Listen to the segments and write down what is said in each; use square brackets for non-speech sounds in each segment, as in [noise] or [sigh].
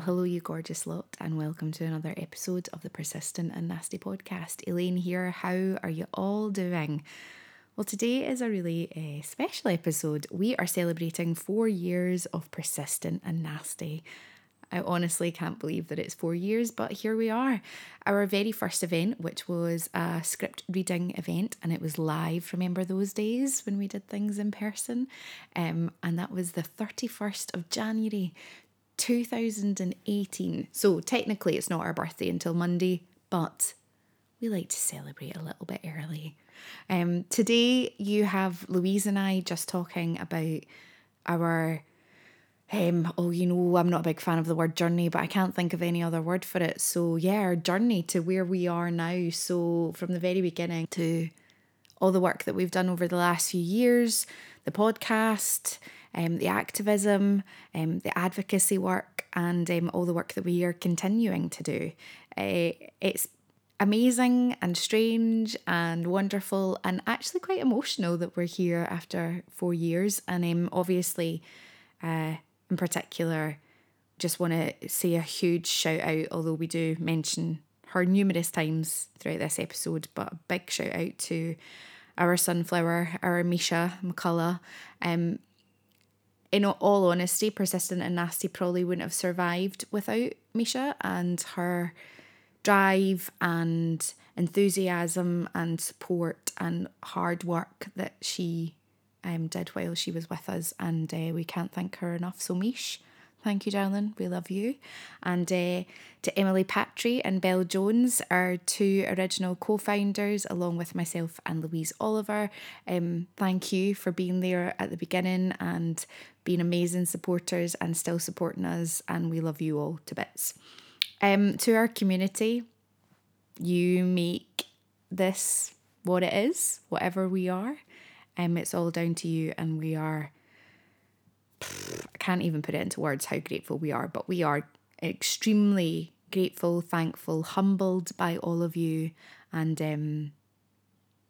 Well, hello, you gorgeous lot, and welcome to another episode of the Persistent and Nasty podcast. Elaine here. How are you all doing? Well, today is a really uh, special episode. We are celebrating four years of Persistent and Nasty. I honestly can't believe that it's four years, but here we are. Our very first event, which was a script reading event, and it was live. Remember those days when we did things in person? Um, and that was the 31st of January 2018. So technically, it's not our birthday until Monday, but we like to celebrate a little bit early. Um, today, you have Louise and I just talking about our. Um, oh, you know, I'm not a big fan of the word journey, but I can't think of any other word for it. So, yeah, our journey to where we are now. So, from the very beginning to all the work that we've done over the last few years, the podcast, um, the activism, um, the advocacy work, and um, all the work that we are continuing to do. Uh, it's amazing and strange and wonderful and actually quite emotional that we're here after four years. And um, obviously, uh, in particular, just want to say a huge shout out, although we do mention her numerous times throughout this episode, but a big shout out to our sunflower, our Misha McCullough. Um, in all honesty, persistent and nasty probably wouldn't have survived without Misha and her drive and enthusiasm and support and hard work that she um, did while she was with us. And uh, we can't thank her enough. So, Mish, Thank you, darling. We love you. And uh, to Emily Patry and Belle Jones, our two original co founders, along with myself and Louise Oliver. Um, thank you for being there at the beginning and being amazing supporters and still supporting us. And we love you all to bits. Um, to our community, you make this what it is, whatever we are. Um, it's all down to you, and we are I can't even put it into words how grateful we are, but we are extremely grateful, thankful, humbled by all of you. And um,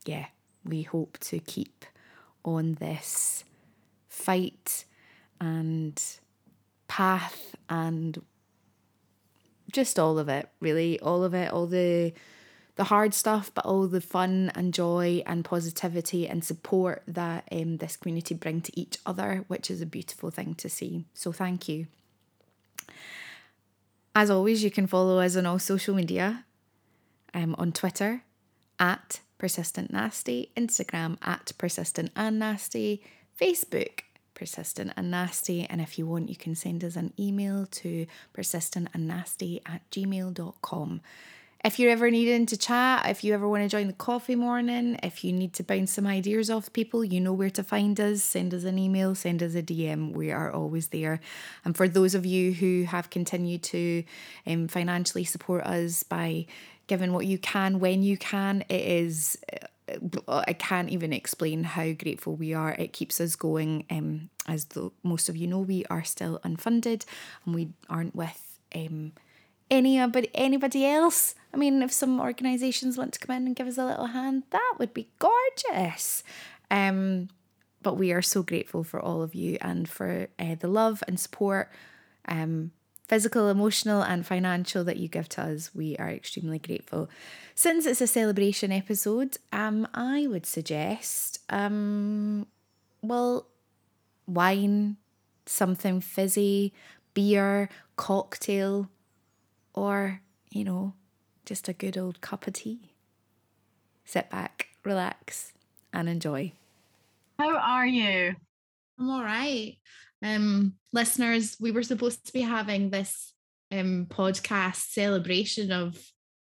yeah, we hope to keep on this fight and path and just all of it, really. All of it, all the the hard stuff, but all the fun and joy and positivity and support that um, this community bring to each other, which is a beautiful thing to see. So thank you. As always, you can follow us on all social media um, on Twitter at Persistent Nasty, Instagram at Persistent and Nasty, Facebook persistent and nasty. And if you want, you can send us an email to persistent and nasty at gmail.com. If you're ever needing to chat, if you ever want to join the coffee morning, if you need to bounce some ideas off people, you know where to find us. Send us an email, send us a DM. We are always there. And for those of you who have continued to um, financially support us by giving what you can when you can, it is. I can't even explain how grateful we are. It keeps us going. Um, as the, most of you know, we are still unfunded and we aren't with um, anybody anybody else. I mean, if some organisations want to come in and give us a little hand, that would be gorgeous. Um, but we are so grateful for all of you and for uh, the love and support, um, physical, emotional, and financial that you give to us. We are extremely grateful. Since it's a celebration episode, um, I would suggest, um, well, wine, something fizzy, beer, cocktail, or, you know, just a good old cup of tea. Sit back, relax, and enjoy. How are you? I'm all right. Um, listeners, we were supposed to be having this um podcast celebration of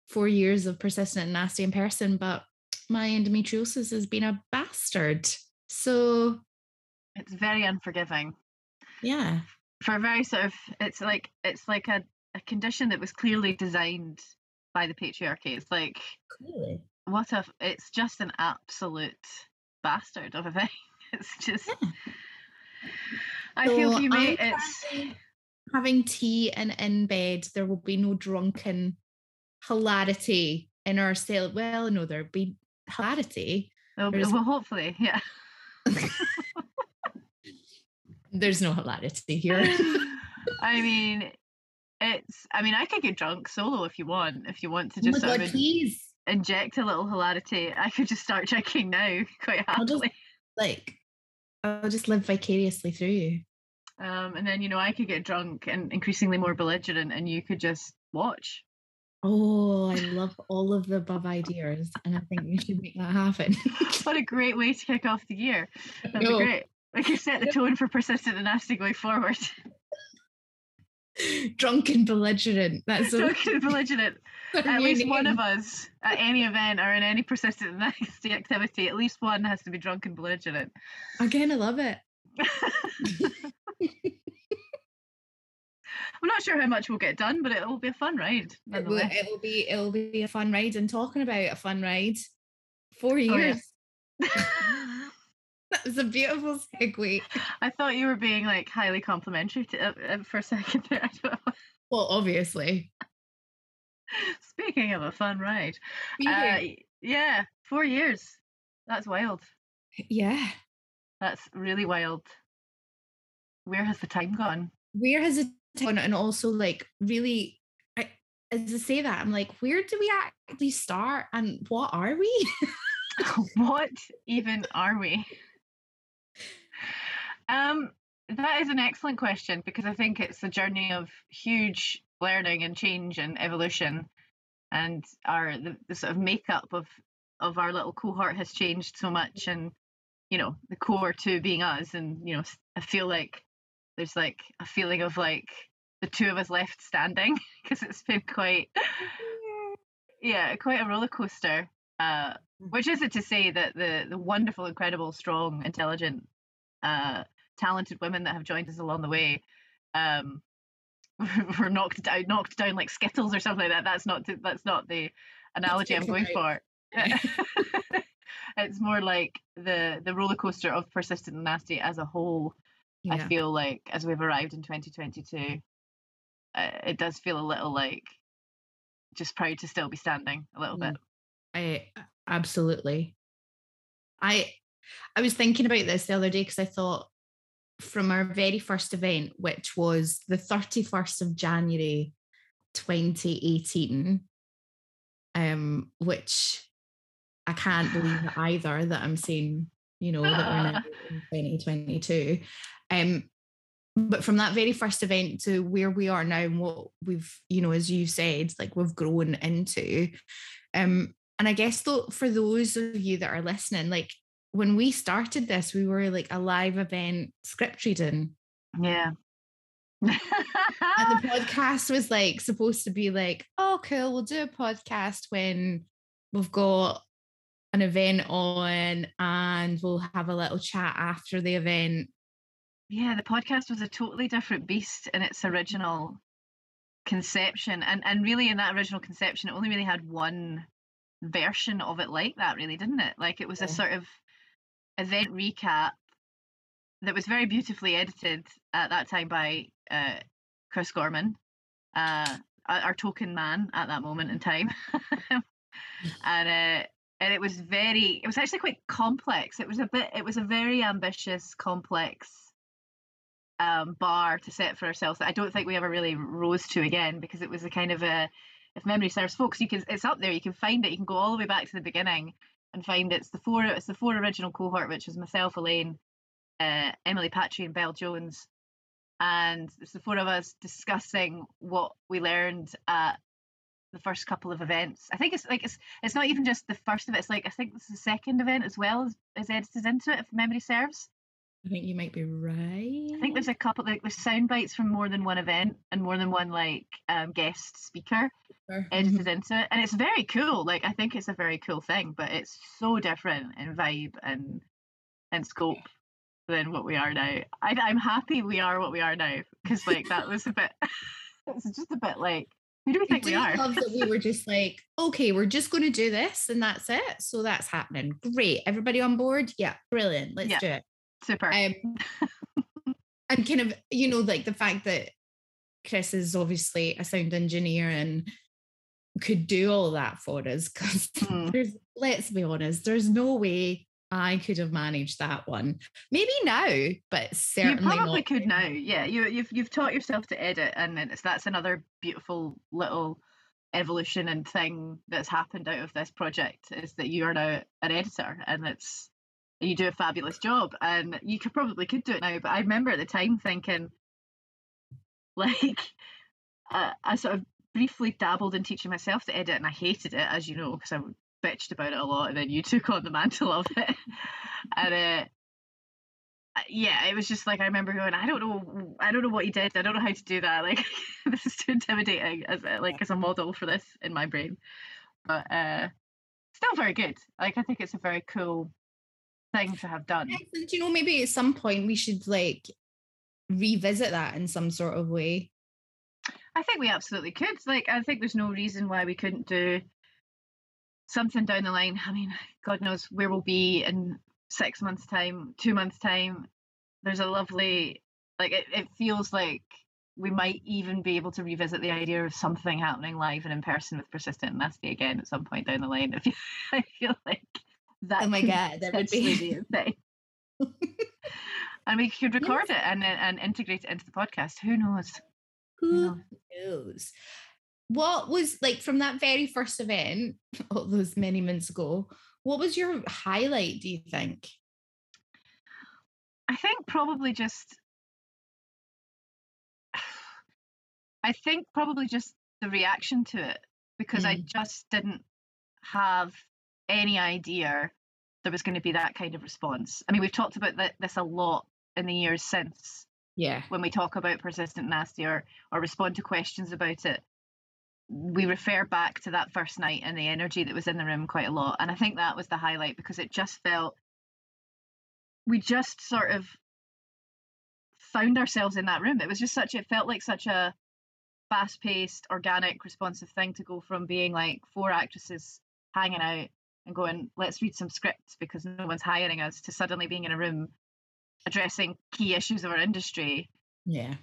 four years of persistent and nasty in person, but my endometriosis has been a bastard. So it's very unforgiving. Yeah. For a very sort of, it's like it's like a, a condition that was clearly designed by the patriarchy. It's like Clearly. what if it's just an absolute bastard of a [laughs] thing. It's just. Yeah. I feel for you, mate. I'm It's having tea and in bed. There will be no drunken hilarity in our cell. Well, no, there'll be hilarity. well, hopefully, yeah. [laughs] There's no hilarity here. [laughs] I mean, it's. I mean, I could get drunk solo if you want. If you want to oh just sort god, of please. inject a little hilarity, I could just start drinking now [laughs] quite I'll just- happily. Like, I'll just live vicariously through you. Um, and then you know I could get drunk and increasingly more belligerent, and you could just watch. Oh, I love [laughs] all of the above ideas, and I think we should make that happen. [laughs] What a great way to kick off the year! That'd know. be great. We could set the tone for persistent and nasty going forward. [laughs] [laughs] Drunk and belligerent. That's Drunk and belligerent. [laughs] At least one of us at any event or in any persistent [laughs] nasty activity, at least one has to be drunk and belligerent. Again, I love it. I'm not sure how much we'll get done, but it will be a fun ride. It will, it will be it will be a fun ride. And talking about a fun ride, four Oh, yeah. [laughs] that was a beautiful segue. I thought you were being like highly complimentary to, uh, uh, for a second there. I don't know. Well, obviously. [laughs] Speaking of a fun ride, uh, yeah, four years. That's wild. yeah. That's really wild. Where has the time gone? Where has it gone? And also, like, really, I, as I say that, I'm like, where do we actually start, and what are we? [laughs] what even are we? Um, that is an excellent question because I think it's a journey of huge learning and change and evolution, and our the, the sort of makeup of of our little cohort has changed so much, and you know the core to being us, and you know I feel like there's like a feeling of like the two of us left standing [laughs] because it's been quite yeah quite a roller coaster. Uh, which isn't to say that the the wonderful, incredible, strong, intelligent, uh, talented women that have joined us along the way um, [laughs] were knocked down, knocked down like skittles or something like that. That's not the, that's not the analogy I'm going for. [laughs] It's more like the the roller coaster of persistent and nasty as a whole. I feel like as we've arrived in 2022, uh, it does feel a little like just proud to still be standing a little bit. I absolutely. I I was thinking about this the other day because I thought from our very first event, which was the 31st of January 2018, um, which I can't believe either that I'm saying, you know, that we're now in 2022. Um, but from that very first event to where we are now and what we've, you know, as you said, like we've grown into. Um, and I guess though for those of you that are listening, like when we started this, we were like a live event script reading. Yeah. And the [laughs] podcast was like supposed to be like, oh, cool, we'll do a podcast when we've got an event on and we'll have a little chat after the event. yeah, the podcast was a totally different beast in its original conception. And and really in that original conception, it only really had one version of it like that, really, didn't it? Like it was a sort of event recap that was very beautifully edited at that time by uh, Chris Gorman, uh, our token man at that moment in time. [laughs] and uh, and it was very it was actually quite complex. It was a bit it was a very ambitious complex um bar to set for ourselves that i don't think we ever really rose to again because it was a kind of a if memory serves folks you can it's up there. You can find it. You can go all the way back to the beginning and find it's the four it's the four original cohort which was myself elaine uh, emily patry and belle jones and it's the four of us discussing what we learned at the first couple of events. I think it's like it's it's not even just the first of it. It's like I think it's the second event as well as, as edited into it, if memory serves. I think you might be right. I think there's a couple like there's sound bites from more than one event and more than one like um, guest speaker edited into it, and it's very cool. Like I think it's a very cool thing, but it's so different in vibe and and scope than what we are now. I, I'm happy we are what we are now because like that was a bit. [laughs] it's just a bit like who do we think I we do are? love that we were just like, [laughs] okay, we're just going to do this and that's it. So that's happening. Great. Everybody on board? Yeah, brilliant. Let's Yeah. do it. Super. Um, and kind of, you know, like the fact that Chris is obviously a sound engineer and could do all that for us because Mm. there's, let's be honest, there's no way I could have managed that one. Maybe now, but certainly you probably not could now. Yeah, you, you've you've taught yourself to edit, and then it's that's another beautiful little evolution and thing that's happened out of this project is that you are now an editor, and it's you do a fabulous job, and you could probably could do it now. But I remember at the time thinking, like, uh, I sort of briefly dabbled in teaching myself to edit, and I hated it, as you know, because I bitched about it a lot, and then you [laughs] took on the mantle of it, and. Uh, yeah, it was just like I remember going, I don't know, I don't know what he did. I don't know how to do that. [laughs] Like this is too intimidating as a, like as a model for this in my brain. But uh, still very good. Like I think it's a very cool thing to have done. Excellent. You know, maybe at some point we should like revisit that in some sort of way. I think we absolutely could. Like I think there's no reason why we couldn't do something down the line. I mean, God knows where we'll be in six months' time, two months' time. There's a lovely like it, it feels like we might even be able to revisit the idea of something happening live and in person with persistent nasty again at some point down the line. If you, [laughs] I feel like that Oh my god, that would be [laughs] thing. [laughs] and we could record it and and integrate it into the podcast. Who knows? who knows? What was like from that very first event, [laughs] all those many months ago? What was your highlight? Do you think? I think probably just [sighs] I think probably just the reaction to it because I Mm. just didn't have any idea there was going to be that kind of response. I mean, we've talked about th- this a lot in the years since Yeah, when we talk about persistent nasty or or respond to questions about it. We refer back to that first night and the energy that was in the room quite a lot, and I think that was the highlight because it just felt we just sort of found ourselves in that room. It was just such it felt like such a fast paced, organic, responsive thing to go from being like four actresses hanging out and going, let's read some scripts because no one's hiring us to suddenly being in a room addressing key issues of our industry yeah,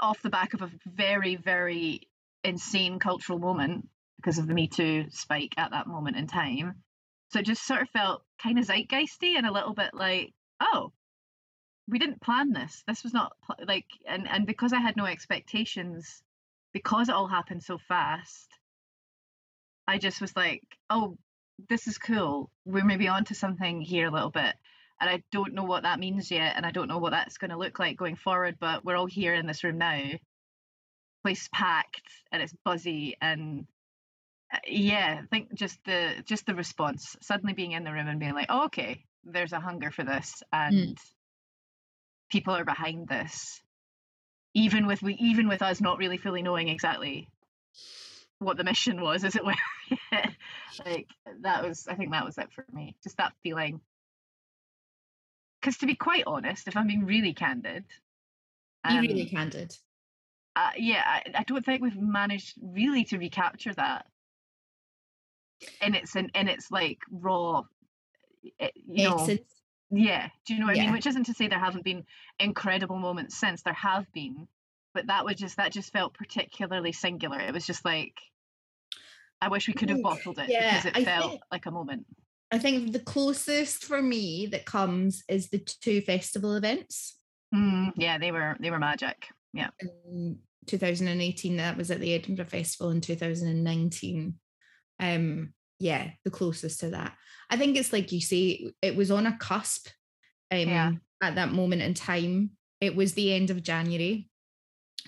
off the back of a very, very insane cultural moment because of the Me Too spike at that moment in time. So it just sort of felt kind of zeitgeisty and a little bit like, oh, we didn't plan this. This was not pl- like, and and because I had no expectations, because it all happened so fast, I just was like, oh, this is cool. We're maybe onto something here a little bit. And I don't know what that means yet, and I don't know what that's going to look like going forward. But we're all here in this room now, place packed, and it's buzzy, and uh, yeah, I think just the just the response, suddenly being in the room and being like, oh, okay, there's a hunger for this, and people are behind this, even with we even with us not really fully knowing exactly what the mission was, as it were. [laughs] like that was, I think that was it for me. Just that feeling. Because to be quite honest, if I'm being really candid, you um, really candid. uh, yeah, I, I don't think we've managed really to recapture that. And it's in, and it's like raw, eh, you know, yeah. Do you know what I mean? Which isn't to say there haven't been incredible moments since. There have been, but that was just that just felt particularly singular. It was just like I wish we could have bottled it yeah, because it I felt think- like a moment. I think the closest for me that comes is the two festival events. Mm, yeah, they were they were magic. Yeah. in 2018 that was at the edinburgh festival in 2019 um yeah the closest to that i think it's like you say it was on a cusp um Yeah. at that moment in time it was the end of january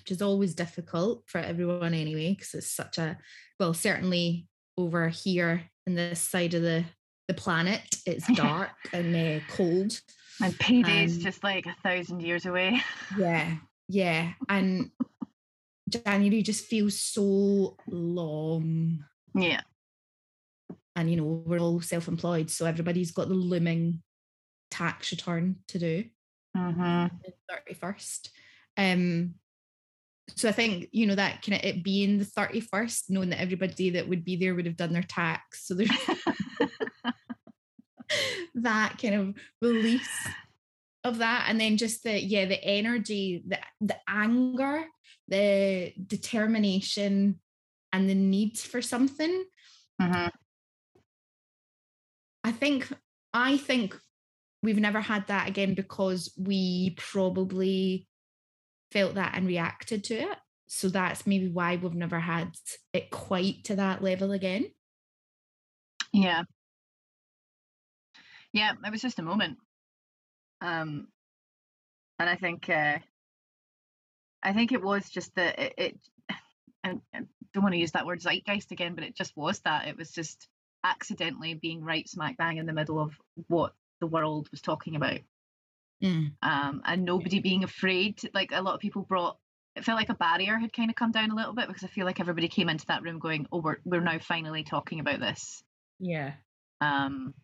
which is always difficult for everyone anyway because it's such a well certainly over here in this side of the the planet it's [laughs] dark and uh, cold And payday's Um, just like a thousand years away. yeah, yeah. And January just feels so long. yeah. And you know, we're all self-employed, so everybody's got the looming tax return to do Mm-hmm. the 31st. Um, so I think, you know, that kind of it being the 31st, knowing that everybody that would be there would have done their tax. So there's [laughs] that kind of release of that. And then just the, yeah, the energy, the, the anger, the determination, and the need for something. Mm-hmm. I think, I think we've never had that again because we probably felt that and reacted to it. So that's maybe why we've never had it quite to that level again. Yeah. Yeah, it was just a moment. Um and I think uh I think it was just that it, it I, I don't want to use that word zeitgeist again, but it just was that. It was just accidentally being right smack bang in the middle of what the world was talking about. Mm. Um and nobody being afraid. Like a lot of people brought it felt like a barrier had kind of come down a little bit because I feel like everybody came into that room going, Oh, we're we're now finally talking about this. Yeah. Um,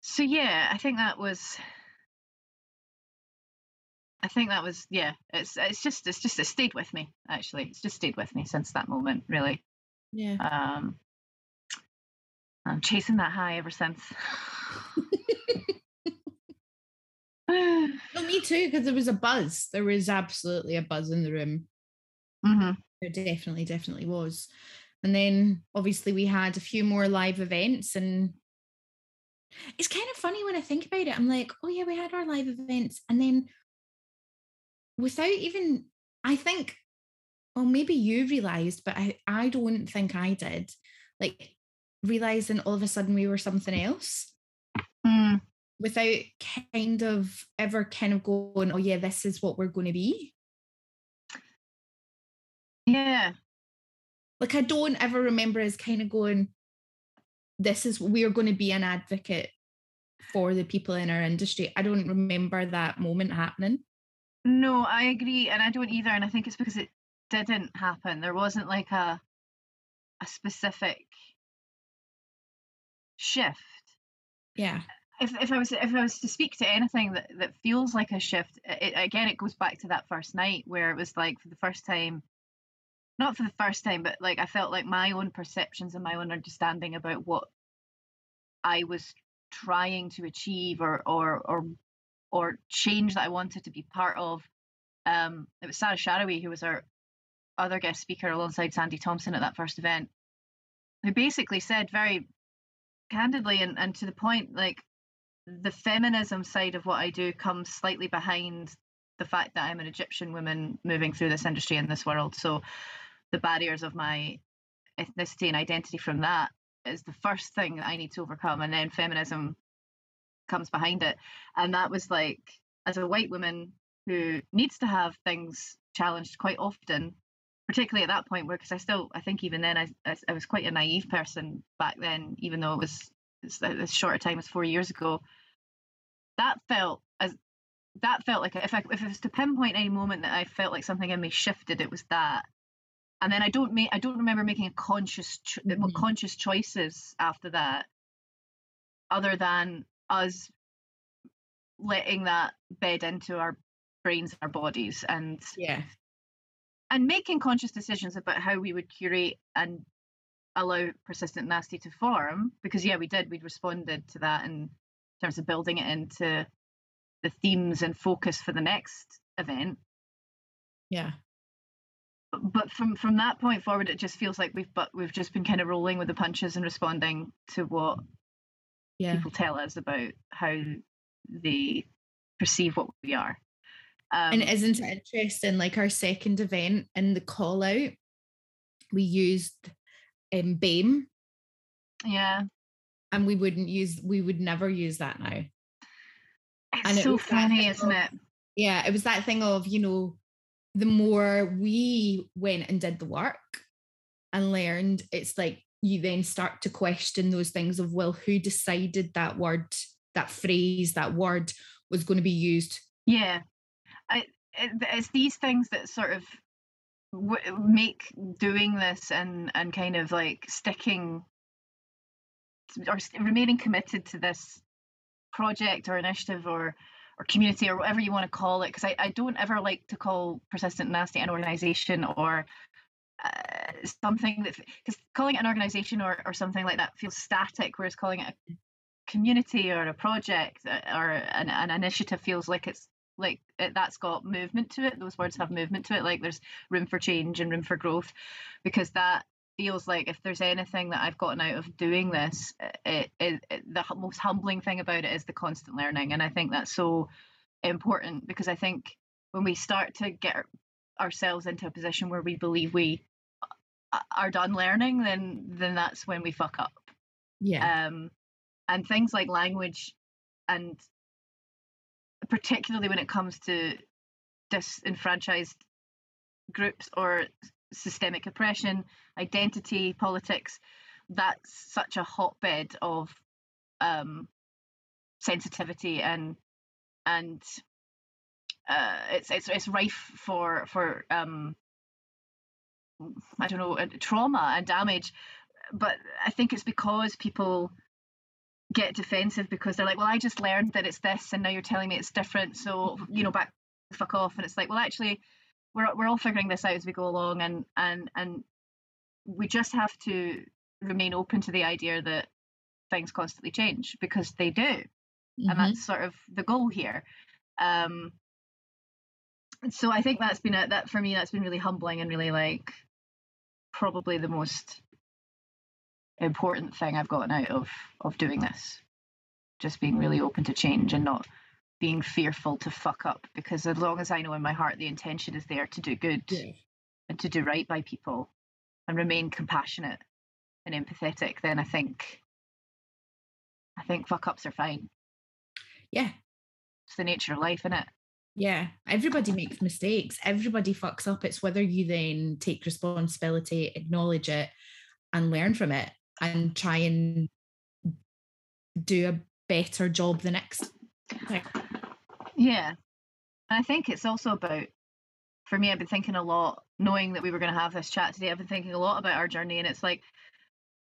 so yeah, I think that was. I think that was yeah. It's it's just it's just it stayed with me actually. It's just stayed with me since that moment really. Yeah. Um, I'm chasing that high ever since. [laughs] No, me too, because there was a buzz. There was absolutely a buzz in the room. hmm There definitely, definitely was. And then obviously we had a few more live events and it's kind of funny when I think about it. I'm like, oh yeah, we had our live events. And then without even I think, well, maybe you realized, but I, I don't think I did. Like realizing all of a sudden we were something else Mm. Without kind of ever kind of going, oh yeah, this is what we're going to be. Yeah. like I don't ever remember as kind of going, this is we're going to be an advocate for the people in our industry. I don't remember that moment happening. No, I agree, and I don't either. And I think it's because it didn't happen. There wasn't like a a specific shift. Yeah. If, if I was if I was to speak to anything that, that feels like a shift, it, again it goes back to that first night where it was like for the first time, not for the first time, but like I felt like my own perceptions and my own understanding about what I was trying to achieve or or or or change that I wanted to be part of. Um, it was Sarah Shaarawi who was our other guest speaker alongside Sandy Thompson at that first event, who basically said very candidly and, and to the point like the feminism side of what I do comes slightly behind the fact that I'm an Egyptian woman moving through this industry in this world. So the barriers of my ethnicity and identity from that is the first thing that I need to overcome. And then feminism comes behind it. And that was like, as a white woman who needs to have things challenged quite often, particularly at that point where, because I still, I think even then I, I was quite a naive person back then, even though it was it's a, a shorter time as four years ago. That felt as that felt like if I if it was to pinpoint any moment that I felt like something in me shifted, it was that. And then I don't make I don't remember making a conscious cho- Mhm. conscious choices after that, other than us letting that bed into our brains and our bodies and Yeah. and making conscious decisions about how we would curate and allow persistent nasty to form because yeah we did we'd responded to that in terms of building it into the themes and focus for the next event Yeah. but, from from that point forward it just feels like we've but we've just been kind of rolling with the punches and responding to what Yeah. people tell us about how they perceive what we are um, And isn't it interesting? Like our second event in the call out, we used um, BAME yeah and we wouldn't use, we would never use that now. it's And so funny isn't of- it Yeah. It was that thing of, you know, the more we went and did the work and learned, it's like you then start to question those things of, well, who decided that word, that phrase, that word was going to be used? Yeah, I, it, it's these things that sort of w- make doing this and and kind of like sticking or remaining committed to this project or initiative or or community or whatever you want to call it because I, I don't ever like to call persistent nasty an organization or uh, something that because calling it an organization or, or something like that feels static whereas calling it a community or a project uh, or an, an initiative feels like it's like it, that's got movement to it those words have movement to it like there's room for change and room for growth because that feels like if there's anything that I've gotten out of doing this, it, it, it, the most humbling thing about it is the constant learning. And I think that's so important because I think when we start to get ourselves into a position where we believe we are done learning, then then that's when we fuck up. Yeah. Um, and things like language, and particularly when it comes to disenfranchised groups or systemic oppression, identity politics, that's such a hotbed of um, sensitivity and and uh, it's it's it's rife for for um, I don't know trauma and damage. But I think it's because people get defensive because they're like, well, I just learned that it's this, and now you're telling me it's different. So you know, back fuck off. And it's like, well, actually, we're we're all figuring this out as we go along, and and and we just have to remain open to the idea that things constantly change because they do, mm-hmm. and that's sort of the goal here. Um, so I think that's been a, that for me that's been really humbling and really like probably the most important thing I've gotten out of of doing this. Just being really open to change and not being fearful to fuck up because as long as I know in my heart the intention is there to do good yeah. and to do right by people and remain compassionate and empathetic, then I think I think fuck ups are fine. Yeah. It's the nature of life, isn't it? Yeah, everybody makes mistakes. Everybody fucks up. It's whether you then take responsibility, acknowledge it, and learn from it and try and do a better job the next time. Yeah. And I think it's also about, for me, I've been thinking a lot, knowing that we were going to have this chat today, I've been thinking a lot about our journey. And it's like,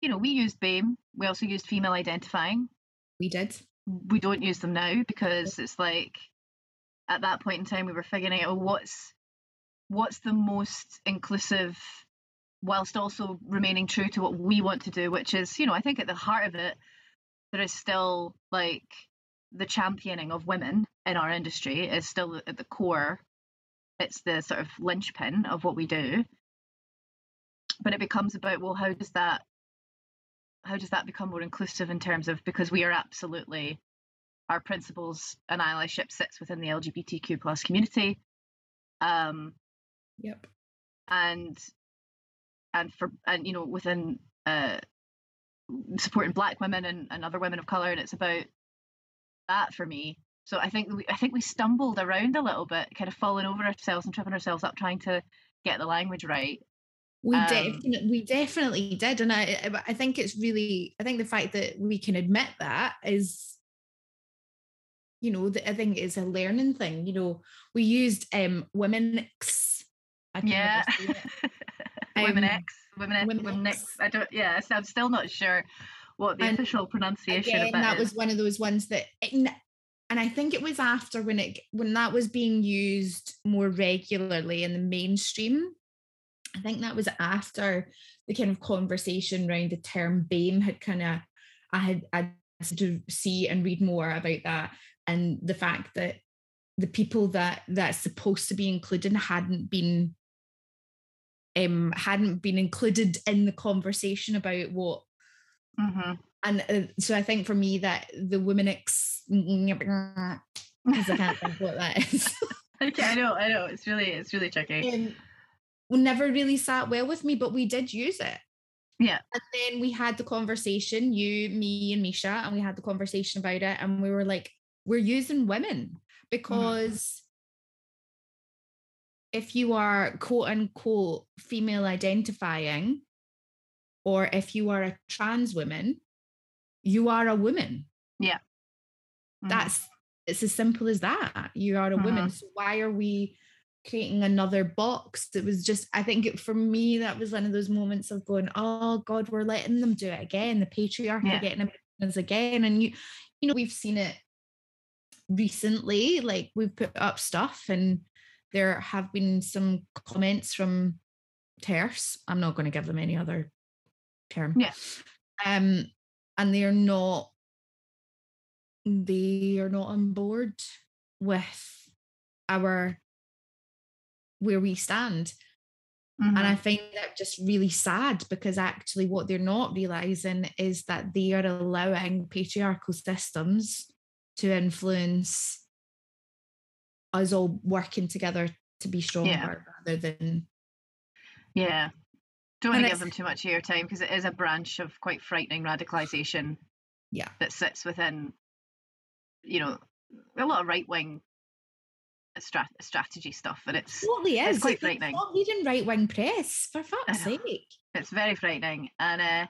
you know, we used BAME. We also used female identifying. We did. We don't use them now because it's like, at that point in time, we were figuring out oh, what's what's the most inclusive whilst also remaining true to what we want to do which is you know i think at the heart of it there is still like the championing of women in our industry is still at the core. It's the sort of linchpin of what we do. But it becomes about well, how does that how does that become more inclusive in terms of because we are absolutely our principles and allyship sits within the LGBTQ plus community. Um, yep. And and for and you know within uh, supporting Black women and, and other women of color, and it's about that for me. So I think we, I think we stumbled around a little bit, kind of falling over ourselves and tripping ourselves up trying to get the language right. We um, definitely we definitely did, and I I think it's really I think the fact that we can admit that is, you know, that I think it's a learning thing. You know, we used um women X. [laughs] yeah. [laughs] women um, X, women, women, women X. X. I don't. Yeah, so I'm still not sure what the and official pronunciation again, of that, that was one of those ones that it, and I think it was after when it when that was being used more regularly in the mainstream. I think that was after the kind of conversation around the term BAME had kind of I had I had to see and read more about that and the fact that the people that that's supposed to be included hadn't been um hadn't been included in the conversation about what Mm-hmm. And uh, so I think for me that the womenix, because I can't think what that is. [laughs] okay, I know, I know. It's really, it's really tricky. Um, never really sat well with me, but we did use it. Yeah. And then we had the conversation, you, me, and Misha, and we had the conversation about it. And we were like, we're using women mm-hmm. because. If you are quote unquote female identifying, or if you are a trans woman, you are a woman. Yeah. Mm-hmm. That's it's as simple as that. You are a mm-hmm. woman. So why are we creating another box? It was just, I think it, for me, that was one of those moments of going, oh God, we're letting them do it again. The patriarchy yeah. getting us again. And you, you know, we've seen it recently, like we've put up stuff and there have been some comments from TERFs. I'm not going to give them any other term. Yeah. Um, and they're not they are not on board with our where we stand. Mhm. And I find that just really sad because actually, what they're not realizing is that they are allowing patriarchal systems to influence us all working together to be stronger rather than. yeah. Don't want to give them too much airtime because it is a branch of quite frightening radicalization Yeah. that sits within, you know, a lot of right wing strat- strategy stuff, and it's Totally It's is. quite Like, frightening. Stop reading right wing press, for fuck's sake. it's very frightening and uh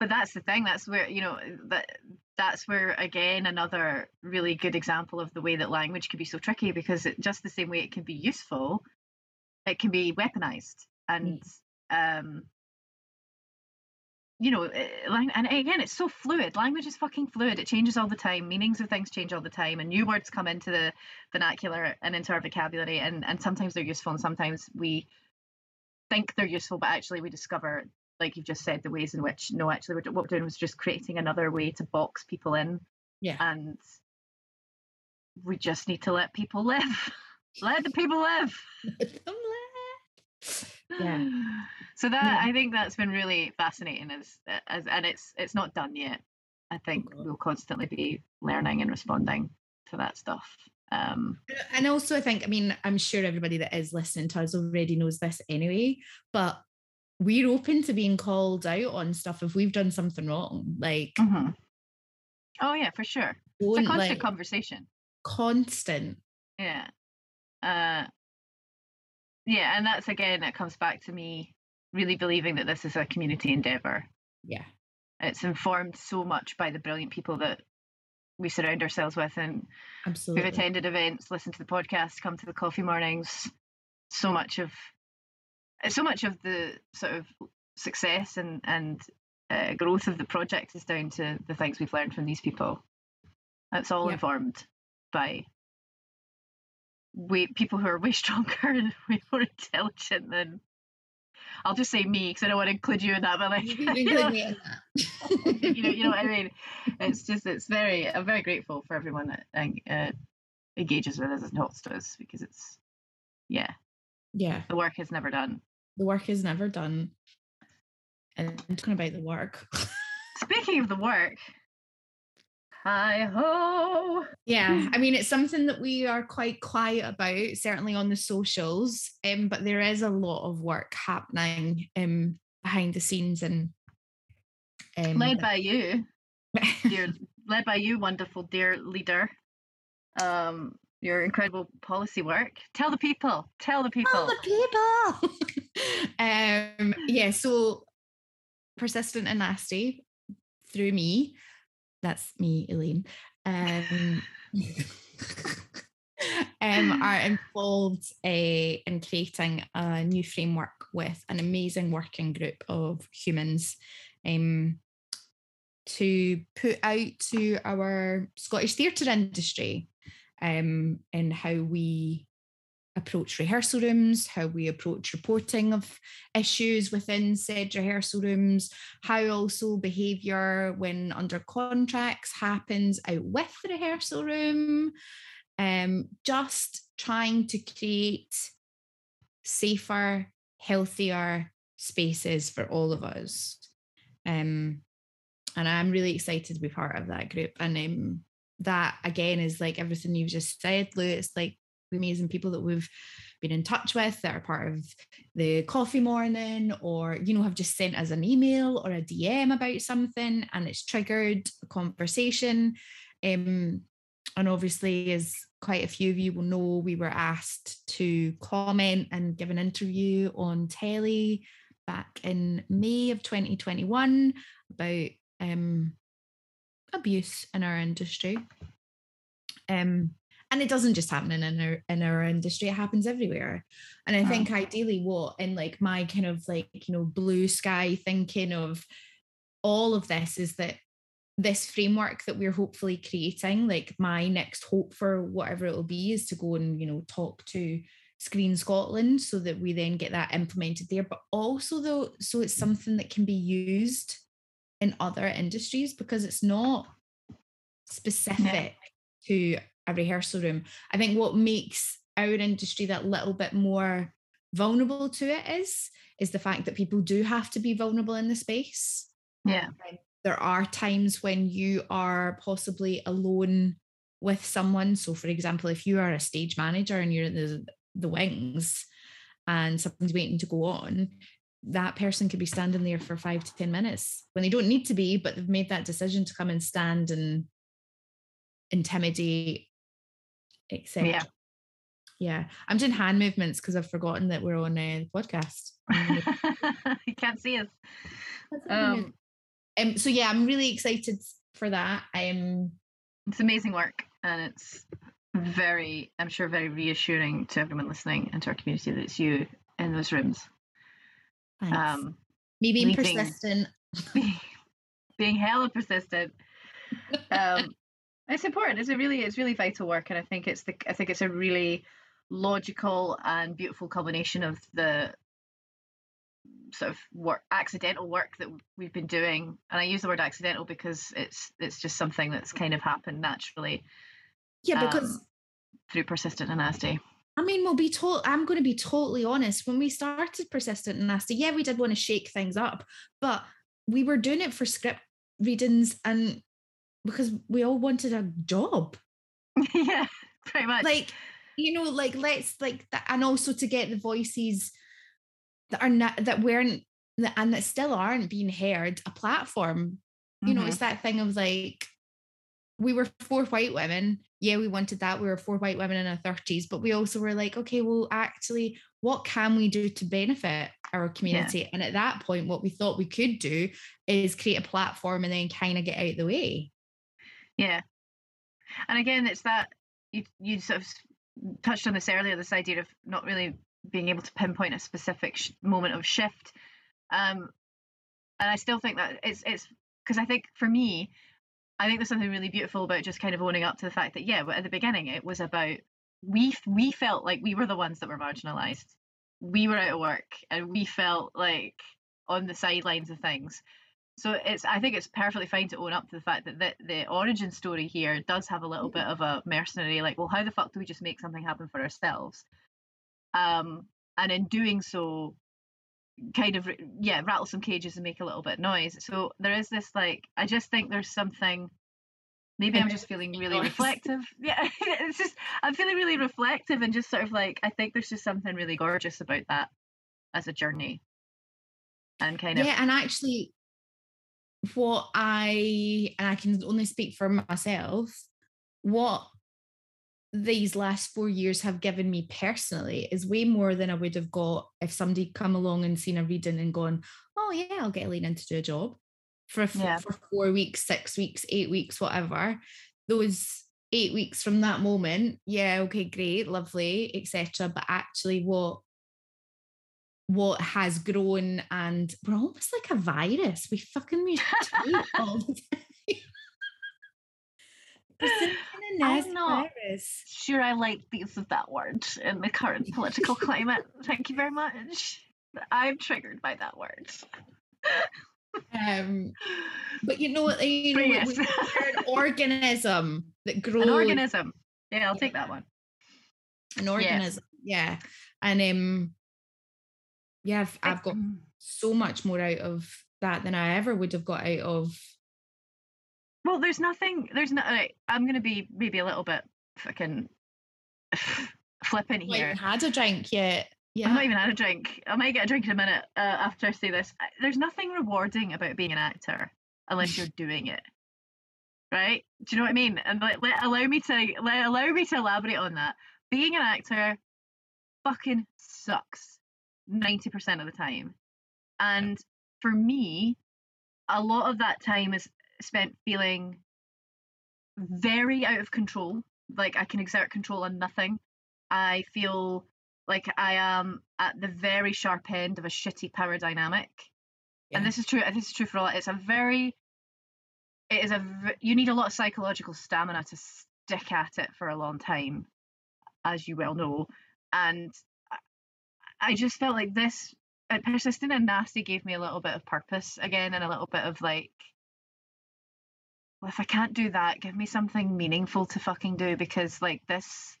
but that's the thing that's where you know that that's where again another really good example of the way that language can be so tricky because it just the same way it can be useful it can be weaponized. And um you know eh, and again it's so fluid. Language is fucking fluid. It changes all the time. Meanings of things change all the time. And new words come into the vernacular and into our vocabulary. And and sometimes they're useful and sometimes we think they're useful but actually we discover like you've just said the ways in which no actually what we're doing was just creating another way to box people in Yeah. and we just need to let people live [laughs] let the people live [laughs] yeah. [sighs] so that Yeah. i think that's been really fascinating as as and it's it's not done yet i think Okay. we'll constantly be learning and responding to that stuff um And also, I think, I mean, I'm sure everybody that is listening to us already knows this anyway, but we're open to being called out on stuff if we've done something wrong. Like, mhm. oh yeah for sure it's a constant like conversation constant. yeah uh yeah and that's again it comes back to me really believing that this is a community endeavor Yeah. it's informed so much by the brilliant people that we surround ourselves with and Absolutely. we've attended events listened to the podcast come to the coffee mornings so much of so much of the sort of success and and uh, growth of the project is down to the things we've learned from these people it's all Yeah. informed by way people who are way [laughs] stronger and way more intelligent than I'll just say me because I don't want to include you in that, but like You [laughs] you know, me in that. you know, you know what I mean. [laughs] It's just, it's very, I'm very grateful for everyone that uh, engages with us and to us because it's, yeah, yeah. the work is never done. The work is never done. And I'm talking about the work. [laughs] Speaking of the work, hi ho. Yeah, [laughs] I mean, it's something that we are quite quiet about, certainly on the socials. Um, but there is a lot of work happening um behind the scenes and um Led by you, [laughs] dear, led by you, wonderful dear leader. Um, your incredible policy work. Tell the people. Tell the people. Tell the people. [laughs] um, yeah, so persistent and nasty through me. That's me, Elaine. Um, [laughs] um, are involved uh, in creating a new framework with an amazing working group of humans um, to put out to our Scottish theatre industry um, and how we approach rehearsal rooms, how we approach reporting of issues within said rehearsal rooms, how also behaviour when under contracts happens out with the rehearsal room, um, just trying to create safer, healthier spaces for all of us. Um, and I'm really excited to be part of that group. And um, that again is like everything you've just said, Lou. It's like the amazing people that we've been in touch with that are part of the coffee morning or you know have just sent us an email or a dm about something and it's triggered a conversation um, and obviously as quite a few of you will know we were asked to comment and give an interview on telly back in may of 2021 about um, abuse in our industry um, and it doesn't just happen in our in our industry it happens everywhere and i Mm. think ideally what in like my kind of like you know blue sky thinking of all of this is that this framework that we're hopefully creating, like my next hope for whatever it will be, is to go and you know talk to Screen Scotland so that we then get that implemented there. But also though, so it's something that can be used in other industries because it's not specific yeah. to a rehearsal room. I think what makes our industry that little bit more vulnerable to it is is the fact that people do have to be vulnerable in the space. Yeah. there are times when you are possibly alone with someone. So, for example, if you are a stage manager and you're in the, the wings and something's waiting to go on, that person could be standing there for five to 10 minutes when they don't need to be, but they've made that decision to come and stand and intimidate, etc. Yeah. yeah. I'm doing hand movements because I've forgotten that we're on a podcast. [laughs] you can't see us. Um, um, so yeah, I'm really excited for that. Um, it's amazing work, and it's very, I'm sure, very reassuring to everyone listening and to our community that it's you in those rooms. Thanks. Um, Me being leaving, persistent, [laughs] being, [laughs] being hella persistent. Um, it's important. It's a really, it's really vital work, and I think it's the, I think it's a really logical and beautiful combination of the sort of work accidental work that we've been doing and i use the word accidental because it's it's just something that's kind of happened naturally yeah because um, through persistent and nasty I mean, we'll be told. I'm going to be totally honest. When we started persistent and nasty, yeah, we did want to shake things up, but we were doing it for script readings and because we all wanted a job. [laughs] yeah, pretty much. Like, you know, like let's like that, and also to get the voices that are not that weren't and that still aren't being heard a platform. You mm-hmm. know, it's that thing of like we were four white women. Yeah, we wanted that. We were four white women in our 30s, but we also were like, okay, well, actually, what can we do to benefit our community? Yeah. And at that point, what we thought we could do is create a platform and then kind of get out of the way. Yeah. And again, it's that you you sort of touched on this earlier, this idea of not really being able to pinpoint a specific sh- moment of shift. Um, and I still think that it's it's because I think for me, I think there's something really beautiful about just kind of owning up to the fact that yeah, at the beginning it was about we we felt like we were the ones that were marginalized. We were out of work and we felt like on the sidelines of things. So it's I think it's perfectly fine to own up to the fact that the, the origin story here does have a little bit of a mercenary like, well, how the fuck do we just make something happen for ourselves? Um, and in doing so, kind of yeah rattle some cages and make a little bit of noise. So there is this like i just think there's something maybe i'm just feeling really reflective. [laughs] Yeah [laughs] it's just i'm feeling really reflective and just sort of like i think there's just something really gorgeous about that as a journey. And kind of yeah and actually what i and i can only speak for myself what these last four years have given me personally is way more than I would have got if somebody come along and seen a reading and gone, oh yeah, I'll get Elaine in to do a job for, yeah. for four weeks, six weeks, eight weeks, whatever. Those eight weeks from that moment, yeah, okay, great, lovely, etc. But actually, what what has grown and we're almost like a virus. We fucking mutate [laughs] all the time. [gasps] I'm not sure I like the use of that word in the current political [laughs] climate. Thank you very much. I'm triggered by that word. um, [laughs] but you know what? You know, yes. an organism that [laughs] grows. An organism. Yeah, I'll yeah. take that one. An organism. Yeah, and um, yeah, I've, I've got so much more out of that than I ever would have got out of well, there's nothing. There's no. I'm going to be maybe a little bit fucking [sighs] flippant here. Well, had a drink yet? Yeah. I'm not even had a drink. I might get a drink in a minute uh, after I say this. There's nothing rewarding about being an actor unless you're [laughs] doing it. Right? Do you know what I mean? And let, let allow me to let, allow me to elaborate on that. Being an actor fucking sucks 90% of the time. And for me, a lot of that time is spent feeling very out of control. Like I can exert control on nothing. I feel like I am at the very sharp end of a shitty power dynamic. Yeah. And this is true. This is true for all. It's a very. it is a you need a lot of psychological stamina to stick at it for a long time, as you well know, and I just felt like this uh, persistent and nasty gave me a little bit of purpose again and a little bit of like well if i can't do that give me something meaningful to fucking do because like this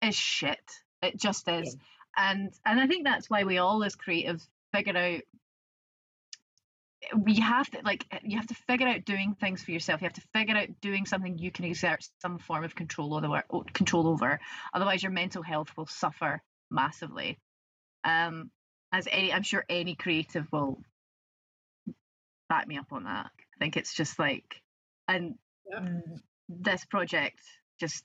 is shit. It just is. Yeah. and and i think that's why we all as creatives figure out we have to like you have to figure out doing things for yourself. You have to figure out doing something you can exert some form of control over control over. Otherwise your mental health will suffer massively. Um as any i'm sure any creative will back me up on that. I think it's just like and yeah. Mm, this project just